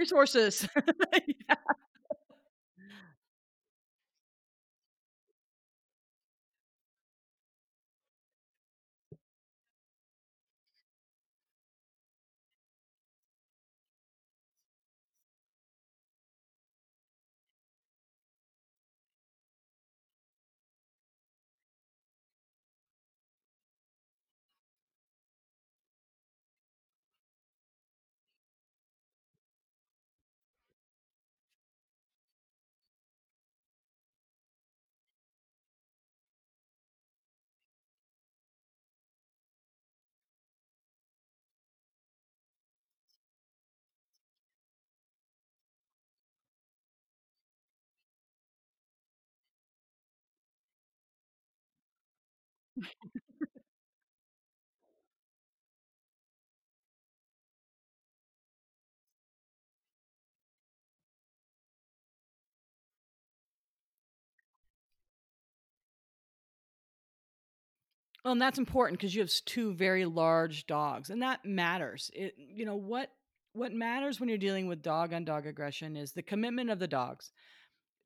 Resources. Yeah. Well, and that's important because you have 2 very large dogs, and that matters. It you know, what what matters when you're dealing with dog-on-dog aggression is the commitment of the dogs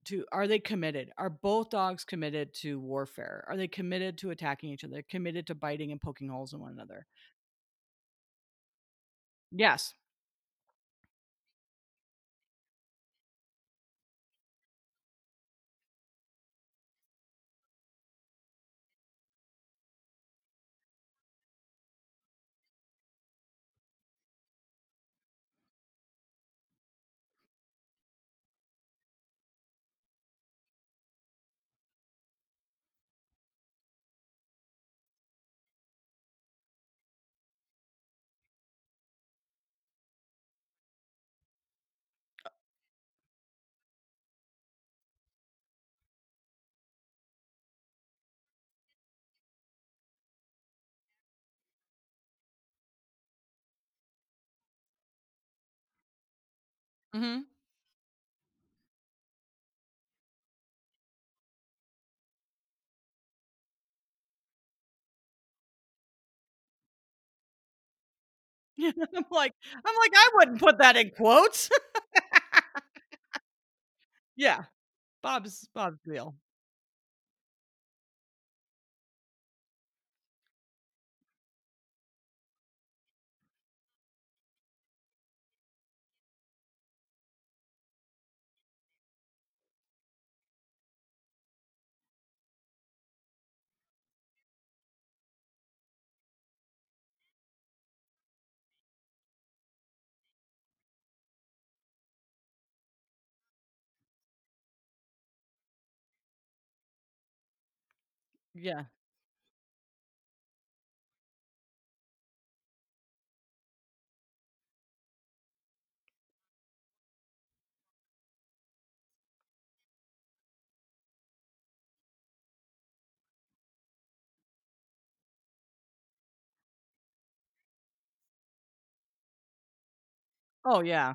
to are they committed? Are both dogs committed to warfare? Are they committed to attacking each other, committed to biting and poking holes in one another? Yes. Mhm. I'm like I'm like, "I wouldn't put that in quotes." Yeah. Bob's Bob's real. Yeah. Oh, yeah.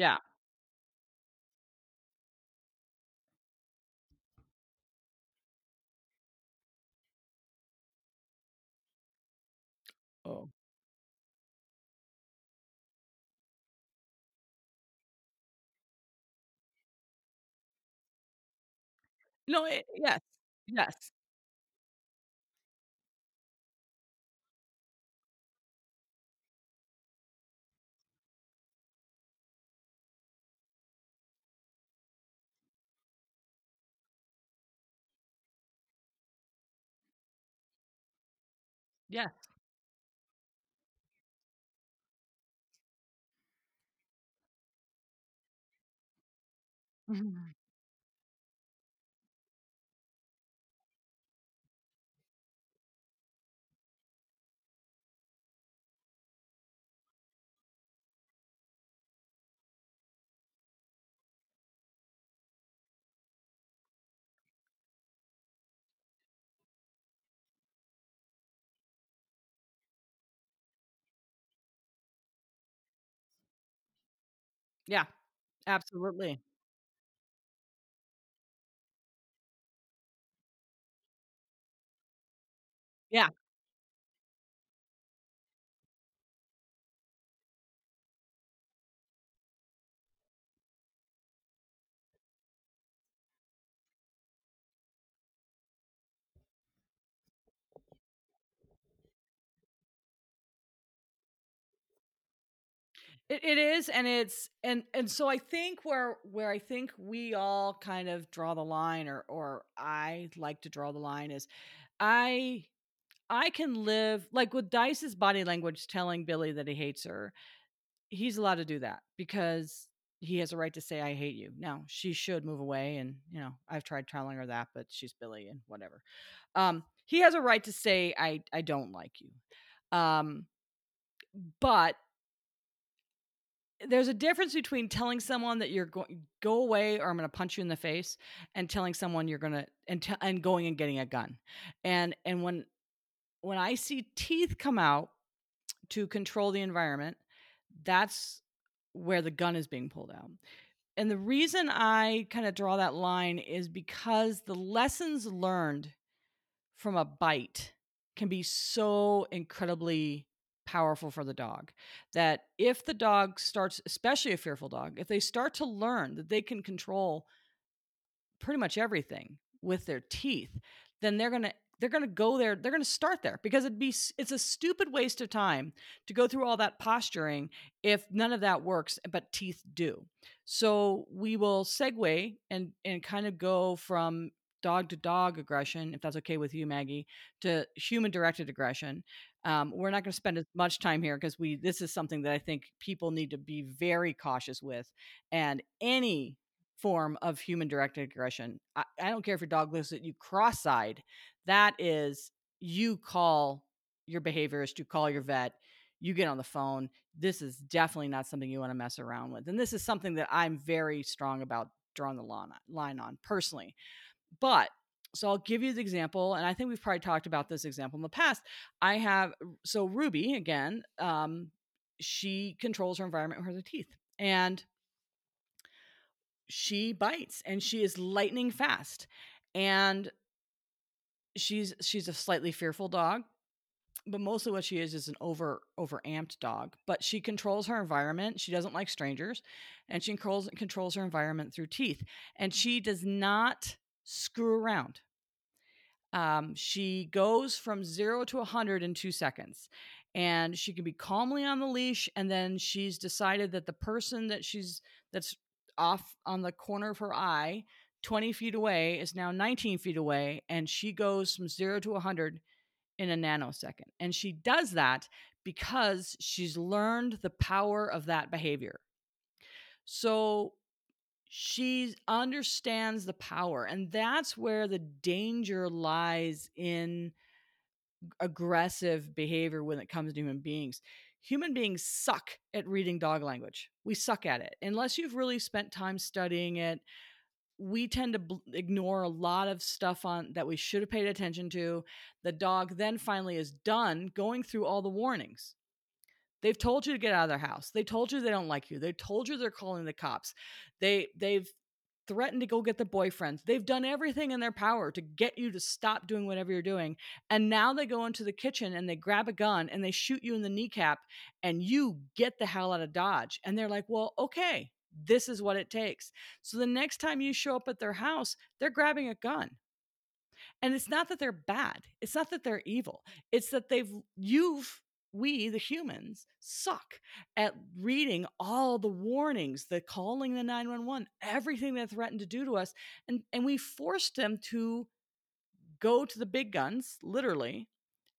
Yeah. Oh. No, it yes. Yes. Yes. Mm-hmm. Yeah. Absolutely. Yeah. It it is, and it's and and so I think where where I think we all kind of draw the line or or I like to draw the line is I I can live like with Dice's body language telling Billy that he hates her. He's allowed to do that because he has a right to say I hate you. Now, she should move away and, you know, I've tried telling her that, but she's Billy and whatever. Um he has a right to say I I don't like you. Um but there's a difference between telling someone that you're going go away or I'm going to punch you in the face and telling someone you're going to and t- and going and getting a gun. And and when when I see teeth come out to control the environment, that's where the gun is being pulled out. And the reason I kind of draw that line is because the lessons learned from a bite can be so incredibly powerful for the dog that if the dog starts especially a fearful dog if they start to learn that they can control pretty much everything with their teeth then they're going to they're going to go there they're going to start there because it'd be it's a stupid waste of time to go through all that posturing if none of that works but teeth do so we will segue and and kind of go from dog to dog aggression, if that's okay with you, Maggie, to human directed aggression. Um, we're not going to spend as much time here because we this is something that I think people need to be very cautious with. And any form of human directed aggression, I, I don't care if your dog looks at you cross eyed, that is you call your behaviorist, you call your vet, you get on the phone. This is definitely not something you want to mess around with. And this is something that I'm very strong about drawing the line on personally. But so I'll give you the example, and I think we've probably talked about this example in the past. I have so Ruby again, um, she controls her environment with her teeth, and she bites, and she is lightning fast, and she's she's a slightly fearful dog, but mostly what she is is an over over amped dog. But she controls her environment. She doesn't like strangers, and she controls controls her environment through teeth, and she does not screw around. Um, she goes from zero to 100 in two seconds. And she can be calmly on the leash. And then she's decided that the person that she's that's off on the corner of her eye, 20 feet away, is now 19 feet away. And she goes from zero to 100 in a nanosecond. And she does that because she's learned the power of that behavior. So she understands the power and that's where the danger lies in aggressive behavior when it comes to human beings. Human beings suck at reading dog language. We suck at it. Unless you've really spent time studying it we tend to bl- ignore a lot of stuff on that we should have paid attention to. The dog then finally is done going through all the warnings They've told you to get out of their house. They told you they don't like you. They told you they're calling the cops. They they've threatened to go get the boyfriends. They've done everything in their power to get you to stop doing whatever you're doing. And now they go into the kitchen and they grab a gun and they shoot you in the kneecap and you get the hell out of Dodge. And they're like, well, okay, this is what it takes. So the next time you show up at their house, they're grabbing a gun. And it's not that they're bad. It's not that they're evil. It's that they've you've we, the humans, suck at reading all the warnings, the calling the 911, everything they threatened to do to us. And, and we forced them to go to the big guns, literally,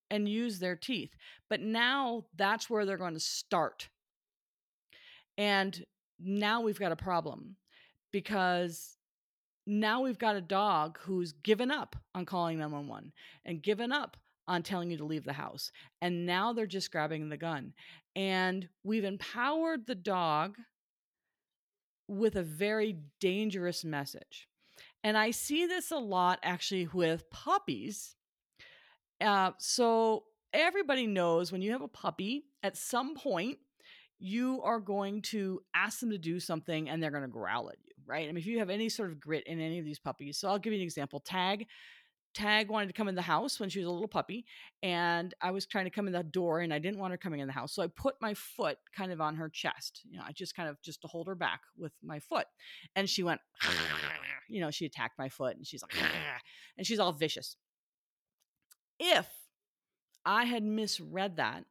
and use their teeth. But now that's where they're going to start. And now we've got a problem because now we've got a dog who's given up on calling 911 and given up on telling you to leave the house. And now they're just grabbing the gun. And we've empowered the dog with a very dangerous message. And I see this a lot actually with puppies. Uh, so everybody knows when you have a puppy, at some point, you are going to ask them to do something and they're going to growl at you, right? I mean, if you have any sort of grit in any of these puppies, so I'll give you an example. Tag Tag wanted to come in the house when she was a little puppy, and I was trying to come in the door, and I didn't want her coming in the house, so I put my foot kind of on her chest. You know, I just kind of just to hold her back with my foot, and she went, you know, she attacked my foot, and she's like, and she's all vicious. If I had misread that,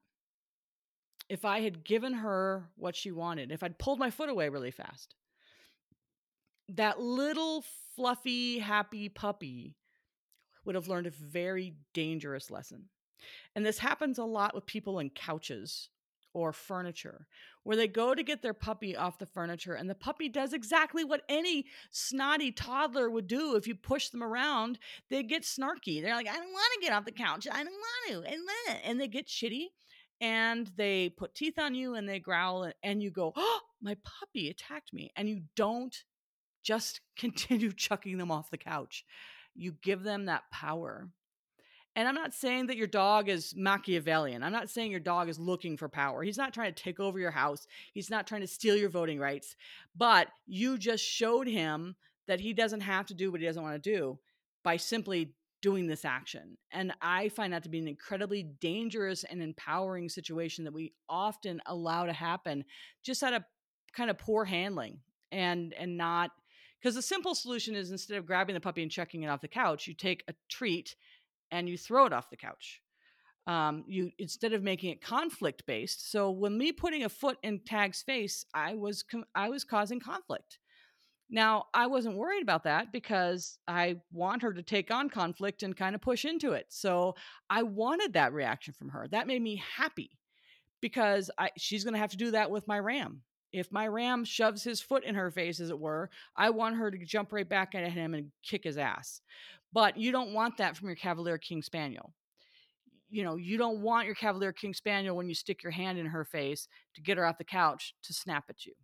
if I had given her what she wanted, if I'd pulled my foot away really fast, that little fluffy, happy puppy would have learned a very dangerous lesson. And this happens a lot with people in couches or furniture, where they go to get their puppy off the furniture, and the puppy does exactly what any snotty toddler would do if you push them around. They get snarky. They're like, I don't want to get off the couch. I don't want to. And they get shitty and they put teeth on you and they growl, and you go, Oh, my puppy attacked me. And you don't just continue chucking them off the couch you give them that power. And I'm not saying that your dog is Machiavellian. I'm not saying your dog is looking for power. He's not trying to take over your house. He's not trying to steal your voting rights. But you just showed him that he doesn't have to do what he doesn't want to do by simply doing this action. And I find that to be an incredibly dangerous and empowering situation that we often allow to happen just out of kind of poor handling and and not because the simple solution is instead of grabbing the puppy and chucking it off the couch, you take a treat and you throw it off the couch. Um, you instead of making it conflict based. So when me putting a foot in Tag's face, I was com- I was causing conflict Now, I wasn't worried about that because I want her to take on conflict and kind of push into it. So I wanted that reaction from her. That made me happy because I she's going to have to do that with my ram. If my ram shoves his foot in her face, as it were, I want her to jump right back at him and kick his ass. But you don't want that from your Cavalier King Spaniel. You know, you don't want your Cavalier King Spaniel when you stick your hand in her face to get her off the couch to snap at you.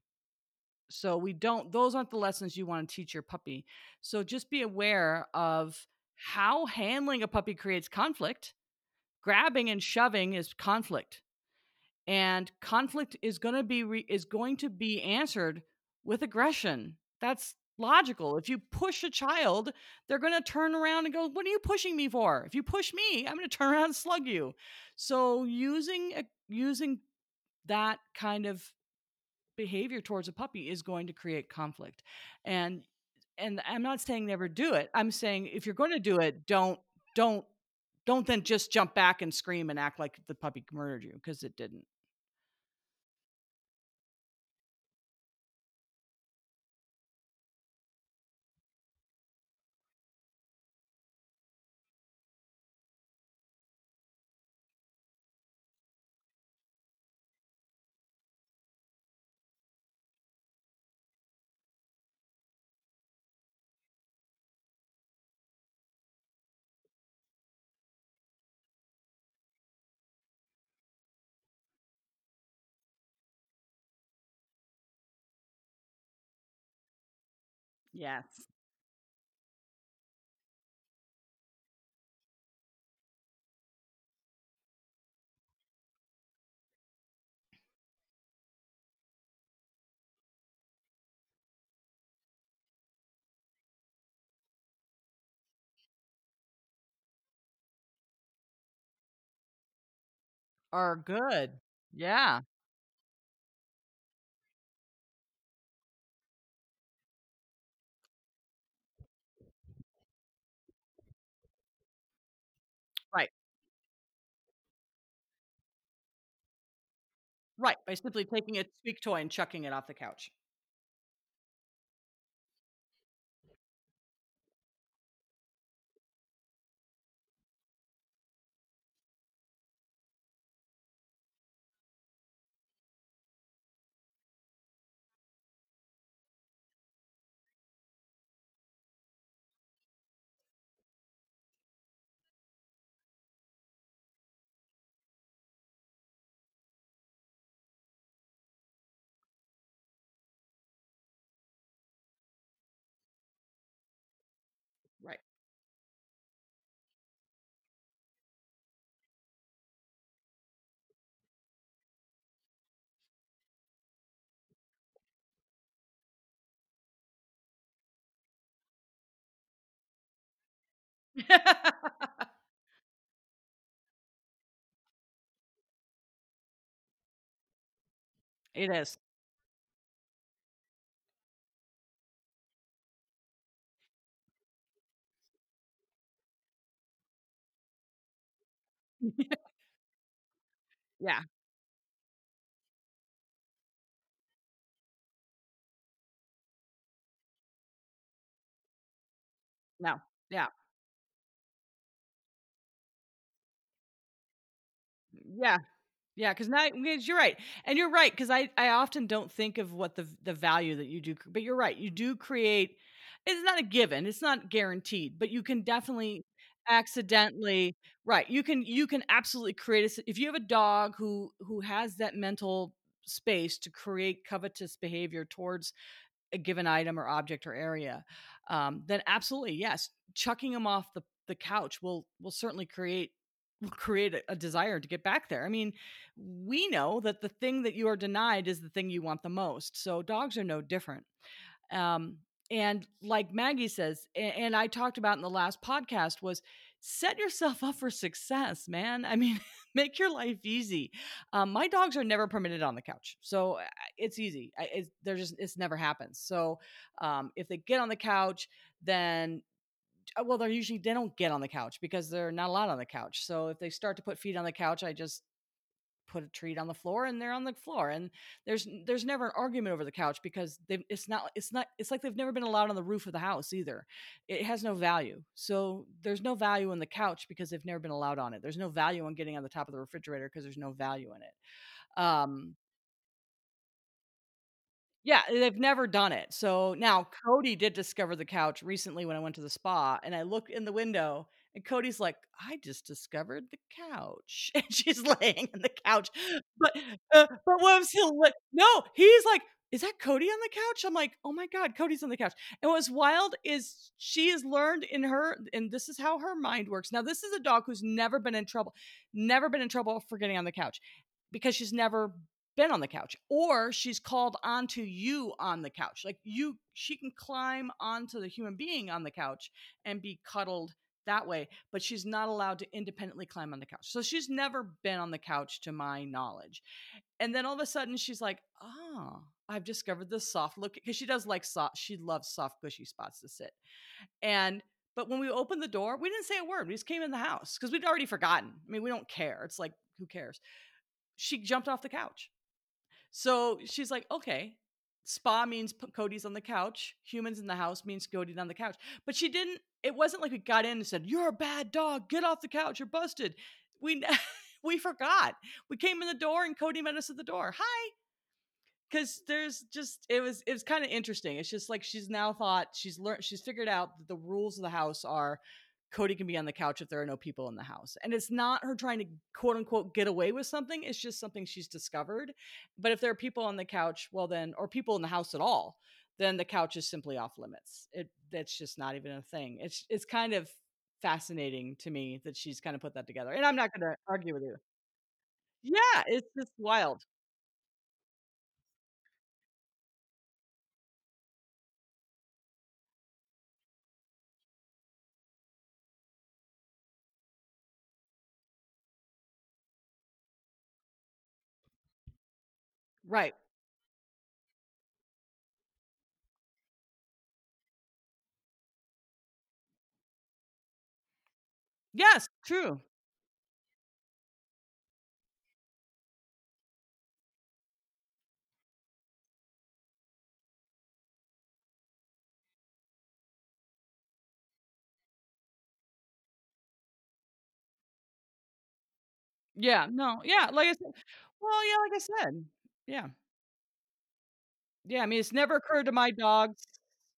So we don't, those aren't the lessons you want to teach your puppy. So just be aware of how handling a puppy creates conflict. Grabbing and shoving is conflict and conflict is going to be re- is going to be answered with aggression. That's logical. If you push a child they're going to turn around and go what are you pushing me for? If you push me i'm going to turn around and slug you. So using a, using that kind of behavior towards a puppy is going to create conflict. And and i'm not saying never do it. I'm saying if you're going to do it don't don't don't then just jump back and scream and act like the puppy murdered you because it didn't yes Are good. Yeah. Right. Right, by simply taking a squeak toy and chucking it off the couch. It is. Yeah. No. Yeah. Yeah. Yeah, because now you're right, and you're right because I I often don't think of what the the value that you do, but you're right. You do create. It's not a given. It's not guaranteed, but you can definitely accidentally right. You can you can absolutely create a. If you have a dog who who has that mental space to create covetous behavior towards a given item or object or area, um, then absolutely yes, chucking them off the the couch will will certainly create create a, desire to get back there. I mean, we know that the thing that you are denied is the thing you want the most. So dogs are no different. Um, and like Maggie says, a- and I talked about in the last podcast, was set yourself up for success, man. I mean, make your life easy. Um, my dogs are never permitted on the couch, so uh, it's easy. It's, they're just it's never happens. So um, if they get on the couch, then well, they're usually they don't get on the couch because they're not allowed on the couch. So if they start to put feet on the couch, I just put a treat on the floor and they're on the floor. And there's there's never an argument over the couch because they it's not it's not it's like they've never been allowed on the roof of the house either. It has no value. So there's no value in the couch because they've never been allowed on it. There's no value in getting on the top of the refrigerator because there's no value in it. Um yeah, they've never done it. So now Cody did discover the couch recently when I went to the spa, and I look in the window, and Cody's like, "I just discovered the couch," and she's laying on the couch. But uh, but what was no, he's like, "Is that Cody on the couch?" I'm like, "Oh my god, Cody's on the couch." And what's wild is she has learned in her, and this is how her mind works. Now, this is a dog who's never been in trouble, never been in trouble for getting on the couch because she's never been on the couch or she's called onto you on the couch like you she can climb onto the human being on the couch and be cuddled that way but she's not allowed to independently climb on the couch so she's never been on the couch to my knowledge and then all of a sudden she's like oh i've discovered this soft look because she does like soft she loves soft cushy spots to sit and but when we opened the door we didn't say a word we just came in the house because we'd already forgotten i mean we don't care it's like who cares she jumped off the couch so she's like, okay, spa means Cody's on the couch. Humans in the house means Cody's on the couch. But she didn't, it wasn't like we got in and said, you're a bad dog. Get off the couch. You're busted. We, we forgot. We came in the door and Cody met us at the door. Hi. Cause there's just, it was, it was kind of interesting. It's just like she's now thought she's learned, she's figured out that the rules of the house are Cody can be on the couch if there are no people in the house. And it's not her trying to quote unquote get away with something. It's just something she's discovered. But if there are people on the couch, well, then, or people in the house at all, then the couch is simply off limits. It that's just not even a thing. It's it's kind of fascinating to me that she's kind of put that together. And I'm not going to argue with you. Yeah, it's just wild. Right. Yes, true. Yeah, no, yeah, like I said, well, yeah, like I said, yeah. Yeah, I mean, it's never occurred to my dogs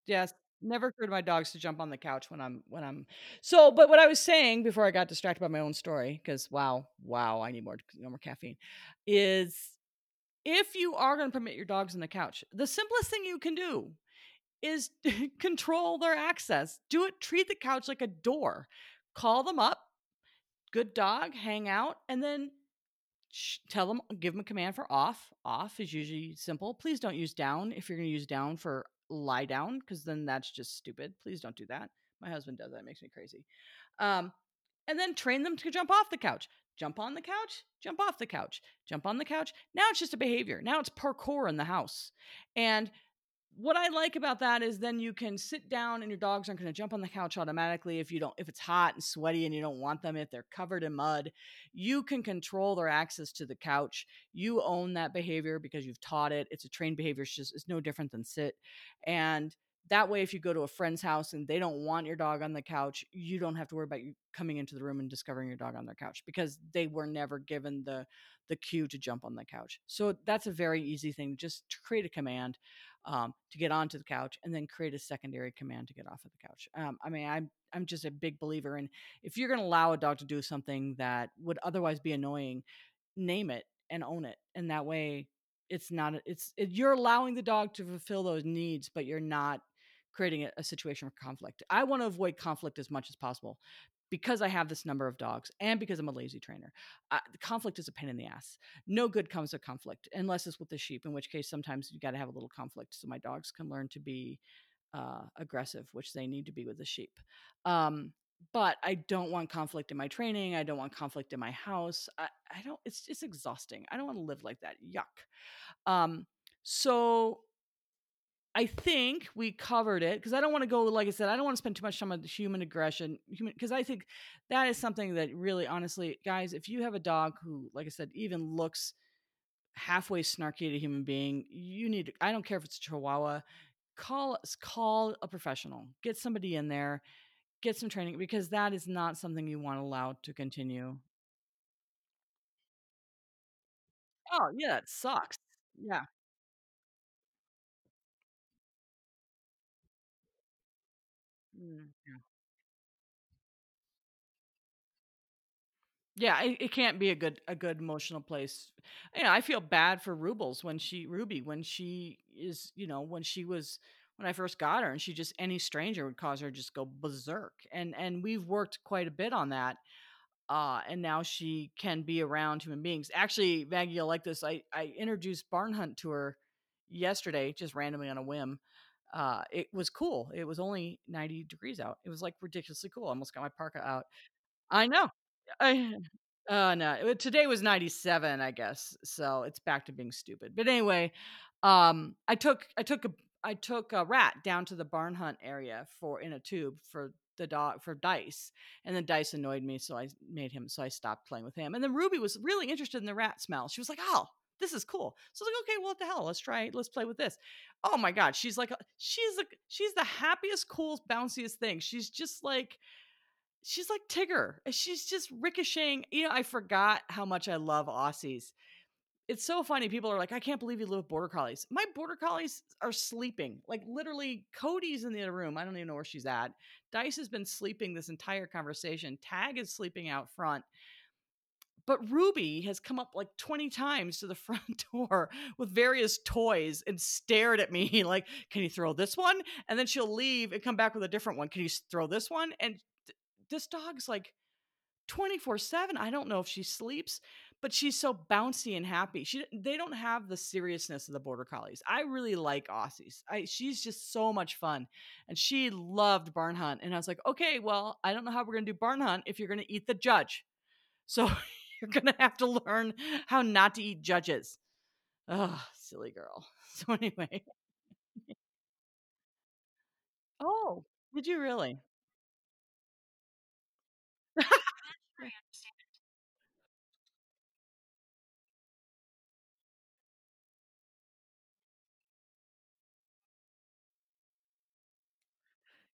yes, never occurred to my dogs to jump on the couch when I'm when I'm so, but what I was saying before I got distracted by my own story, because wow, wow, I need more no more caffeine, is if you are gonna permit your dogs on the couch, the simplest thing you can do is control their access. Do it treat the couch like a door. Call them up, "Good dog, hang out," and then tell them give them a command for off. Off is usually simple. Please don't use down if you're going to use down for lie down because then that's just stupid. Please don't do that. My husband does that it makes me crazy. Um, and then train them to jump off the couch. Jump on the couch jump off the couch. Jump on the couch. Now it's just a behavior. Now it's parkour in the house. And what I like about that is then you can sit down and your dogs aren't going to jump on the couch automatically if you don't if it's hot and sweaty and you don't want them if they're covered in mud. You can control their access to the couch. You own that behavior because you've taught it. It's a trained behavior. It's just it's no different than sit. And that way if you go to a friend's house and they don't want your dog on the couch, you don't have to worry about you coming into the room and discovering your dog on their couch because they were never given the the cue to jump on the couch. So that's a very easy thing just to create a command um, to get onto the couch and then create a secondary command to get off of the couch. Um, I mean, I'm I'm just a big believer in if you're going to allow a dog to do something that would otherwise be annoying, name it and own it, and that way it's not it's it, you're allowing the dog to fulfill those needs, but you're not creating a, a situation for conflict. I want to avoid conflict as much as possible because I have this number of dogs and because I'm a lazy trainer, uh, conflict is a pain in the ass. No good comes of conflict unless it's with the sheep, in which case sometimes you got to have a little conflict so my dogs can learn to be uh, aggressive, which they need to be with the sheep. Um, but I don't want conflict in my training. I don't want conflict in my house. I, I don't. It's it's exhausting. I don't want to live like that. Yuck. Um, so I think we covered it because I don't want to go, like I said, I don't want to spend too much time on human aggression, human because I think that is something that really, honestly, guys, if you have a dog who, like I said, even looks halfway snarky at a human being, you need. To, I don't care if it's a Chihuahua. Call call a professional. Get somebody in there. Get some training because that is not something you want allowed to continue. Oh yeah, it sucks. Yeah. Mm, yeah. Yeah, it, it can't be a good a good emotional place. You know, I feel bad for Rubles when she Ruby when she is you know when she was when I first got her and she just any stranger would cause her to just go berserk and and we've worked quite a bit on that. Uh, and now she can be around human beings. Actually, Maggie, you'll like this. I I introduced Barn Hunt to her yesterday, just randomly on a whim. Uh, it was cool. It was only 90 degrees out. It was like ridiculously cool. I almost got my parka out. I know. I uh, no, today was 97, I guess. So it's back to being stupid. But anyway, um, I took I took a I took a rat down to the barn hunt area for in a tube for the dog for Dice, and then Dice annoyed me, so I made him. So I stopped playing with him. And then Ruby was really interested in the rat smell. She was like, "Oh, this is cool." So I was like, "Okay, well, what the hell? Let's try. Let's play with this." Oh my god, she's like, uh, she's the she's the happiest, coolest, bounciest thing. She's just like she's like Tigger. She's just ricocheting. You know, I forgot how much I love Aussies. It's so funny. People are like, I can't believe you live with border collies. My border collies are sleeping. Like literally, Cody's in the other room. I don't even know where she's at. Dice has been sleeping this entire conversation. Tag is sleeping out front. But Ruby has come up like 20 times to the front door with various toys and stared at me like, Can you throw this one? And then she'll leave and come back with a different one. Can you throw this one? And this dog's like 24 7 i don't know if she sleeps but she's so bouncy and happy. She they don't have the seriousness of the border collies. I really like aussies. I, she's just so much fun. And she loved barn hunt. And i was like okay well i don't know how we're going to do barn hunt if you're going to eat the judge. So you're going to have to learn how not to eat judges. Oh silly girl. So anyway. Oh. Did you really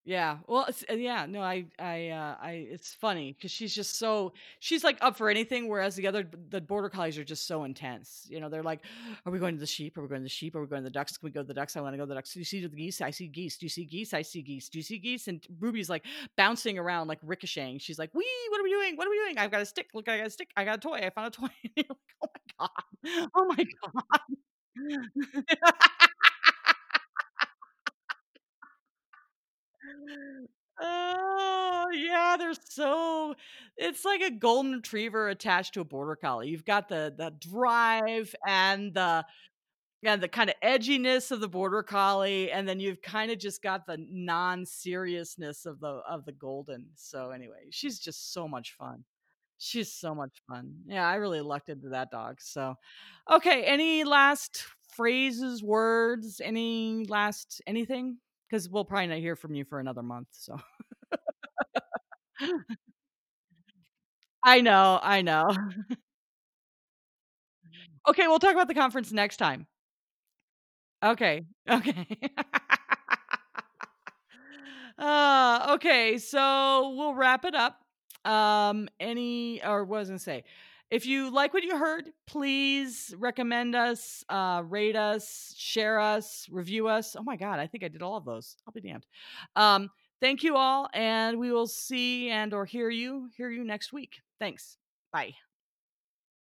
Yeah. Well, it's uh, yeah, no, I I uh I it's funny cuz she's just so she's like up for anything whereas the other the border collies are just so intense. You know, they're like, are we going to the sheep? Are we going to the sheep? Are we going to the ducks? Can we go to the ducks? I want to go to the ducks. Do you see the geese? I see geese. Do you see geese? I see geese. Do you see geese? And Ruby's like bouncing around like ricocheting. She's like, "Wee, what are we doing? What are we doing? I've got a stick. Look, I got a stick. I got a toy. I found a toy." Like, "Oh my god. Oh my god." Oh, yeah, they're so it's like a golden retriever attached to a border collie. You've got the the drive and the and the kinda edginess of the border collie, and then you've kinda just got the non-seriousness of the of the golden. So, anyway, she's just so much fun. She's so much fun. Yeah, I really lucked into that dog, so Okay, any last phrases, words, any last anything? Because 'Cause we'll probably not hear from you for another month, so I know, I know. Okay, we'll talk about the conference next time. Okay, okay. Uh, okay, so we'll wrap it up. Um, any or what was I gonna say? If you like what you heard, please recommend us, uh, rate us, share us, review us. Oh my god, I think I did all of those. I'll be damned. Um, thank you all, and we will see and or hear you hear you next week. Thanks. Bye.